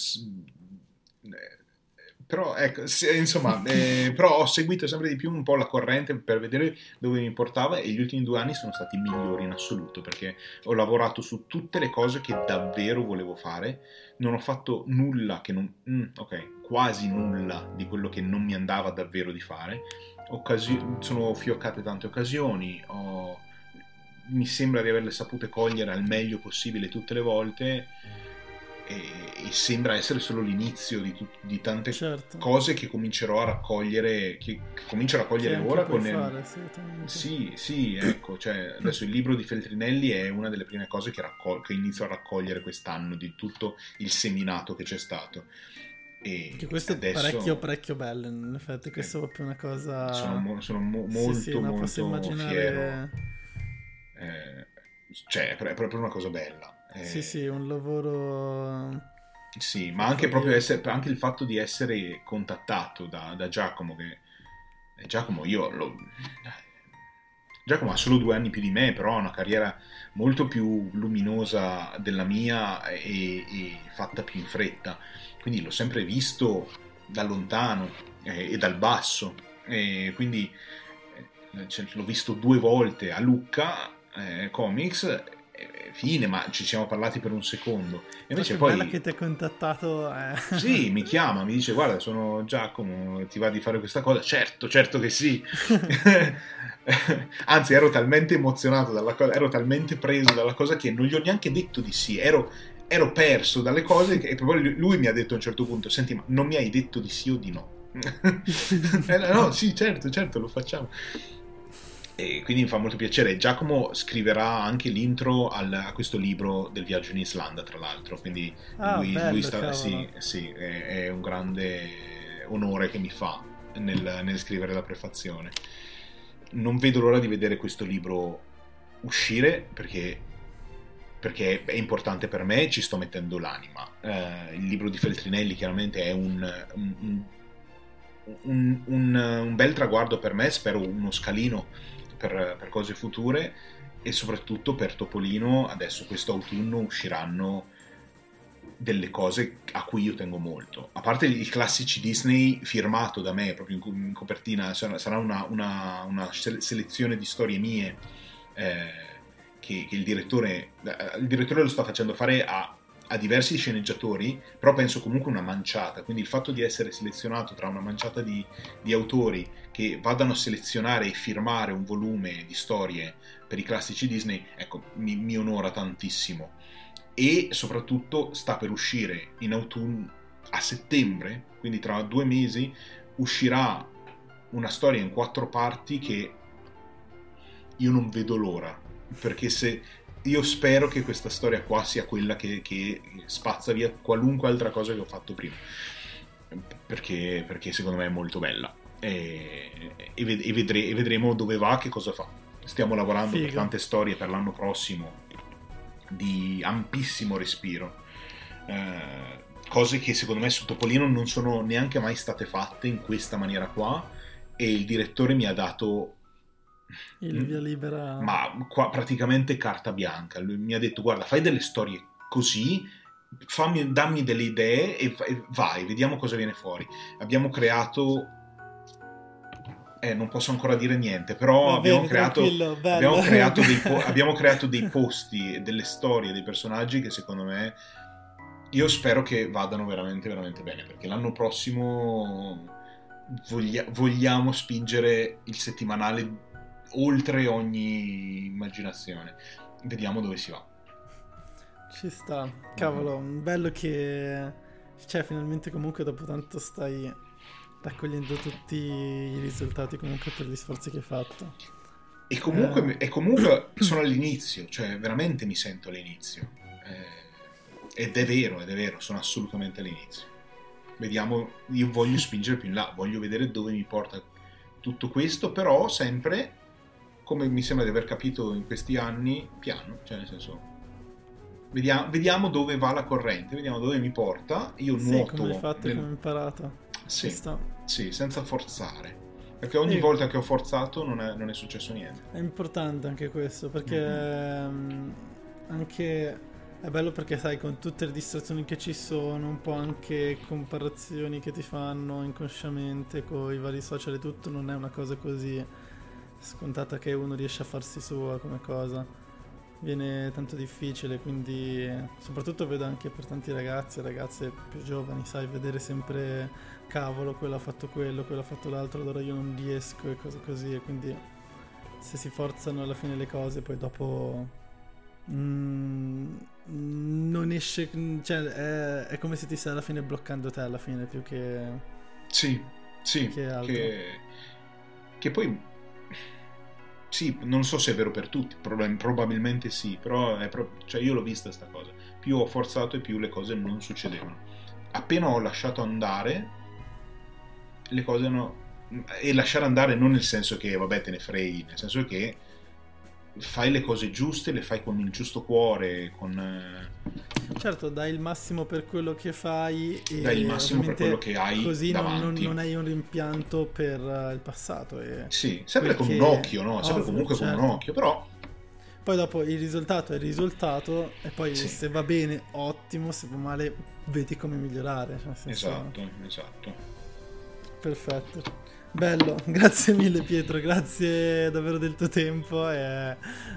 però ecco, insomma, eh, però ho seguito sempre di più un po' la corrente per vedere dove mi portava e gli ultimi due anni sono stati migliori in assoluto perché ho lavorato su tutte le cose che davvero volevo fare, non ho fatto nulla che non... Mm, ok, quasi nulla di quello che non mi andava davvero di fare, Occasi- sono fioccate tante occasioni, ho... mi sembra di averle sapute cogliere al meglio possibile tutte le volte e, e sembra essere solo l'inizio di, di tante certo. cose che comincerò a raccogliere, che, che comincio a raccogliere che ora con fare, sì, sì, ecco, cioè, adesso il libro di Feltrinelli è una delle prime cose che, raccol- che inizio a raccogliere quest'anno di tutto il seminato che c'è stato. E che questo adesso... è parecchio, parecchio bello. In effetti, questa eh, è proprio una cosa. Sono, mo- sono mo- molto, sì, sì, molto immaginare... fiero. Eh, cioè, è proprio una cosa bella. Eh, sì, sì, un lavoro... Sì, ma anche proprio essere, anche il fatto di essere contattato da, da Giacomo, che eh, Giacomo io lo... Giacomo ha solo due anni più di me, però ha una carriera molto più luminosa della mia e, e fatta più in fretta. Quindi l'ho sempre visto da lontano eh, e dal basso. E quindi eh, cioè, l'ho visto due volte a Lucca eh, Comics fine, ma ci siamo parlati per un secondo. E invece poi... bella che ti ha contattato. Eh. Sì, mi chiama, mi dice guarda sono Giacomo, ti va di fare questa cosa? Certo, certo che sì. Anzi, ero talmente emozionato dalla cosa, ero talmente preso dalla cosa che non gli ho neanche detto di sì, ero, ero perso dalle cose e poi lui mi ha detto a un certo punto, senti ma non mi hai detto di sì o di no? eh, no, sì, certo, certo, lo facciamo. E quindi mi fa molto piacere. Giacomo scriverà anche l'intro al, a questo libro del viaggio in Islanda, tra l'altro. Quindi ah, lui, bello, lui sta, sì, sì è, è, un grande onore che mi fa nel, nel, scrivere la prefazione. Non vedo l'ora di vedere questo libro uscire perché, perché è importante per me, ci sto mettendo l'anima. Eh, il libro di Feltrinelli chiaramente è un, un, un, un bel traguardo per me, spero uno scalino per, per cose future e soprattutto per Topolino adesso questo autunno usciranno delle cose a cui io tengo molto. A parte i classici Disney firmato da me, proprio in, copertina, sarà una, una, una selezione di storie mie eh, che, che, il direttore, eh, il direttore lo sta facendo fare a a diversi sceneggiatori, però penso comunque una manciata, quindi il fatto di essere selezionato tra una manciata di, di autori che vadano a selezionare e firmare un volume di storie per i classici Disney, ecco, mi, mi onora tantissimo. E soprattutto sta per uscire in autunno, a settembre, quindi tra due mesi, uscirà una storia in quattro parti che io non vedo l'ora perché se io spero che questa storia qua sia quella che, che, spazza via qualunque altra cosa che ho fatto prima. Perché, perché secondo me è molto bella. E, e, vedre, e, vedremo dove va, che cosa fa. Stiamo lavorando Figo. per tante storie per l'anno prossimo di ampissimo respiro. Eh, cose che secondo me su Topolino non sono neanche mai state fatte in questa maniera qua. E il direttore mi ha dato il mm. via libera. Ma qua praticamente carta bianca. Lui mi ha detto: Guarda, fai delle storie così, fammi, dammi delle idee e, vai, vediamo cosa viene fuori. Abbiamo creato Eh, non posso ancora dire niente, però Va abbiamo, bene, creato, abbiamo, creato dei po- abbiamo creato dei posti e delle storie, dei personaggi che secondo me io spero che vadano veramente, veramente bene, perché l'anno prossimo voglia- vogliamo spingere il settimanale oltre ogni immaginazione. Vediamo dove si va. Ci sta. Cavolo, bello che... Cioè, finalmente comunque dopo tanto stai raccogliendo tutti i risultati comunque per gli sforzi che hai fatto. E comunque, Eh. e comunque sono all'inizio, cioè veramente mi sento all'inizio. Eh, ed è vero, ed è vero, sono assolutamente all'inizio. Vediamo, io voglio spingere più in là, voglio vedere dove mi porta tutto questo, però sempre, come mi sembra di aver capito in questi anni, piano, cioè nel senso... Vediamo, vediamo dove va la corrente, vediamo dove mi porta. Io Sì, nuoto. come hai fatto nel- come hai imparato. Sì, sì, senza forzare. Perché ogni Sì. volta che ho forzato non è, non è successo niente. È importante anche questo perché Mm-hmm. anche è bello perché sai con tutte le distrazioni che ci sono, un po' anche comparazioni che ti fanno inconsciamente con i vari social e tutto, non è una cosa così scontata che uno riesce a farsi sua come cosa. Viene tanto difficile, quindi soprattutto vedo anche per tanti ragazzi e ragazze più giovani, sai, vedere sempre cavolo, quello ha fatto quello, quello ha fatto l'altro, allora io non riesco e cose così, e quindi se si forzano alla fine le cose, poi dopo mm, non esce, cioè è, è come se ti stai alla fine bloccando te alla fine più che... Sì, sì, Che altro. che, che poi sì, non so se è vero per tutti, prob- probabilmente sì, però pro- cioè io l'ho vista sta cosa. Più ho forzato e più le cose non succedevano. Appena ho lasciato andare, le cose hanno... E lasciare andare non nel senso che, vabbè, te ne freghi, nel senso che fai le cose giuste, le fai con il giusto cuore, con... eh, Certo, dai il massimo per quello che fai e Dai il massimo per quello che hai così non, non- non hai un rimpianto per eh, il passato. E Sì, sempre con un occhio, no? Sempre ovvio, comunque con certo. un occhio, però... Poi dopo il risultato è il risultato e poi Sì. se va bene ottimo, se va male vedi come migliorare. cioè, Esatto, esatto. Perfetto. Bello, grazie mille Pietro, grazie davvero del tuo tempo e,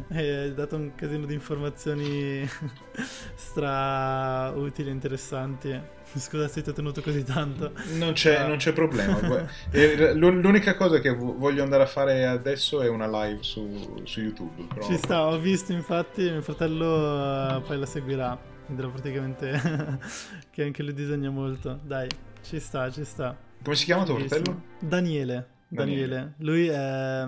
e hai dato un casino di informazioni stra utili e interessanti. Scusa se ti ho tenuto così tanto. Non c'è, Ah. non c'è problema. Eh, L'unica cosa che vo- voglio andare a fare adesso è una live su, su YouTube. però- Ci sta, ho visto infatti, mio fratello eh, poi la seguirà, vedrà praticamente che anche lui disegna molto. Dai, ci sta, ci sta. Come si chiama tuo fratello? Daniele. Daniele. Daniele. Lui è...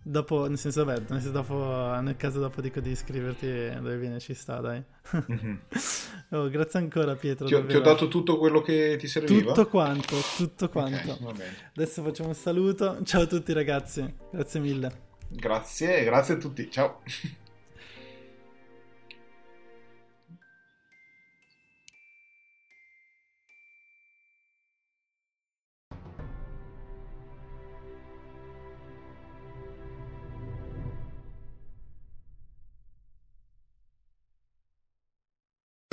Dopo, nel senso, vabbè, nel, senso dopo, nel caso dopo dico di iscriverti dove viene, ci sta, dai. Mhm. Oh, grazie ancora Pietro. Ti ho, ti ho dato tutto quello che ti serviva? tutto quanto, tutto quanto. Ok, va bene. Adesso facciamo un saluto. Ciao a tutti ragazzi, grazie mille. Grazie, grazie a tutti. Ciao.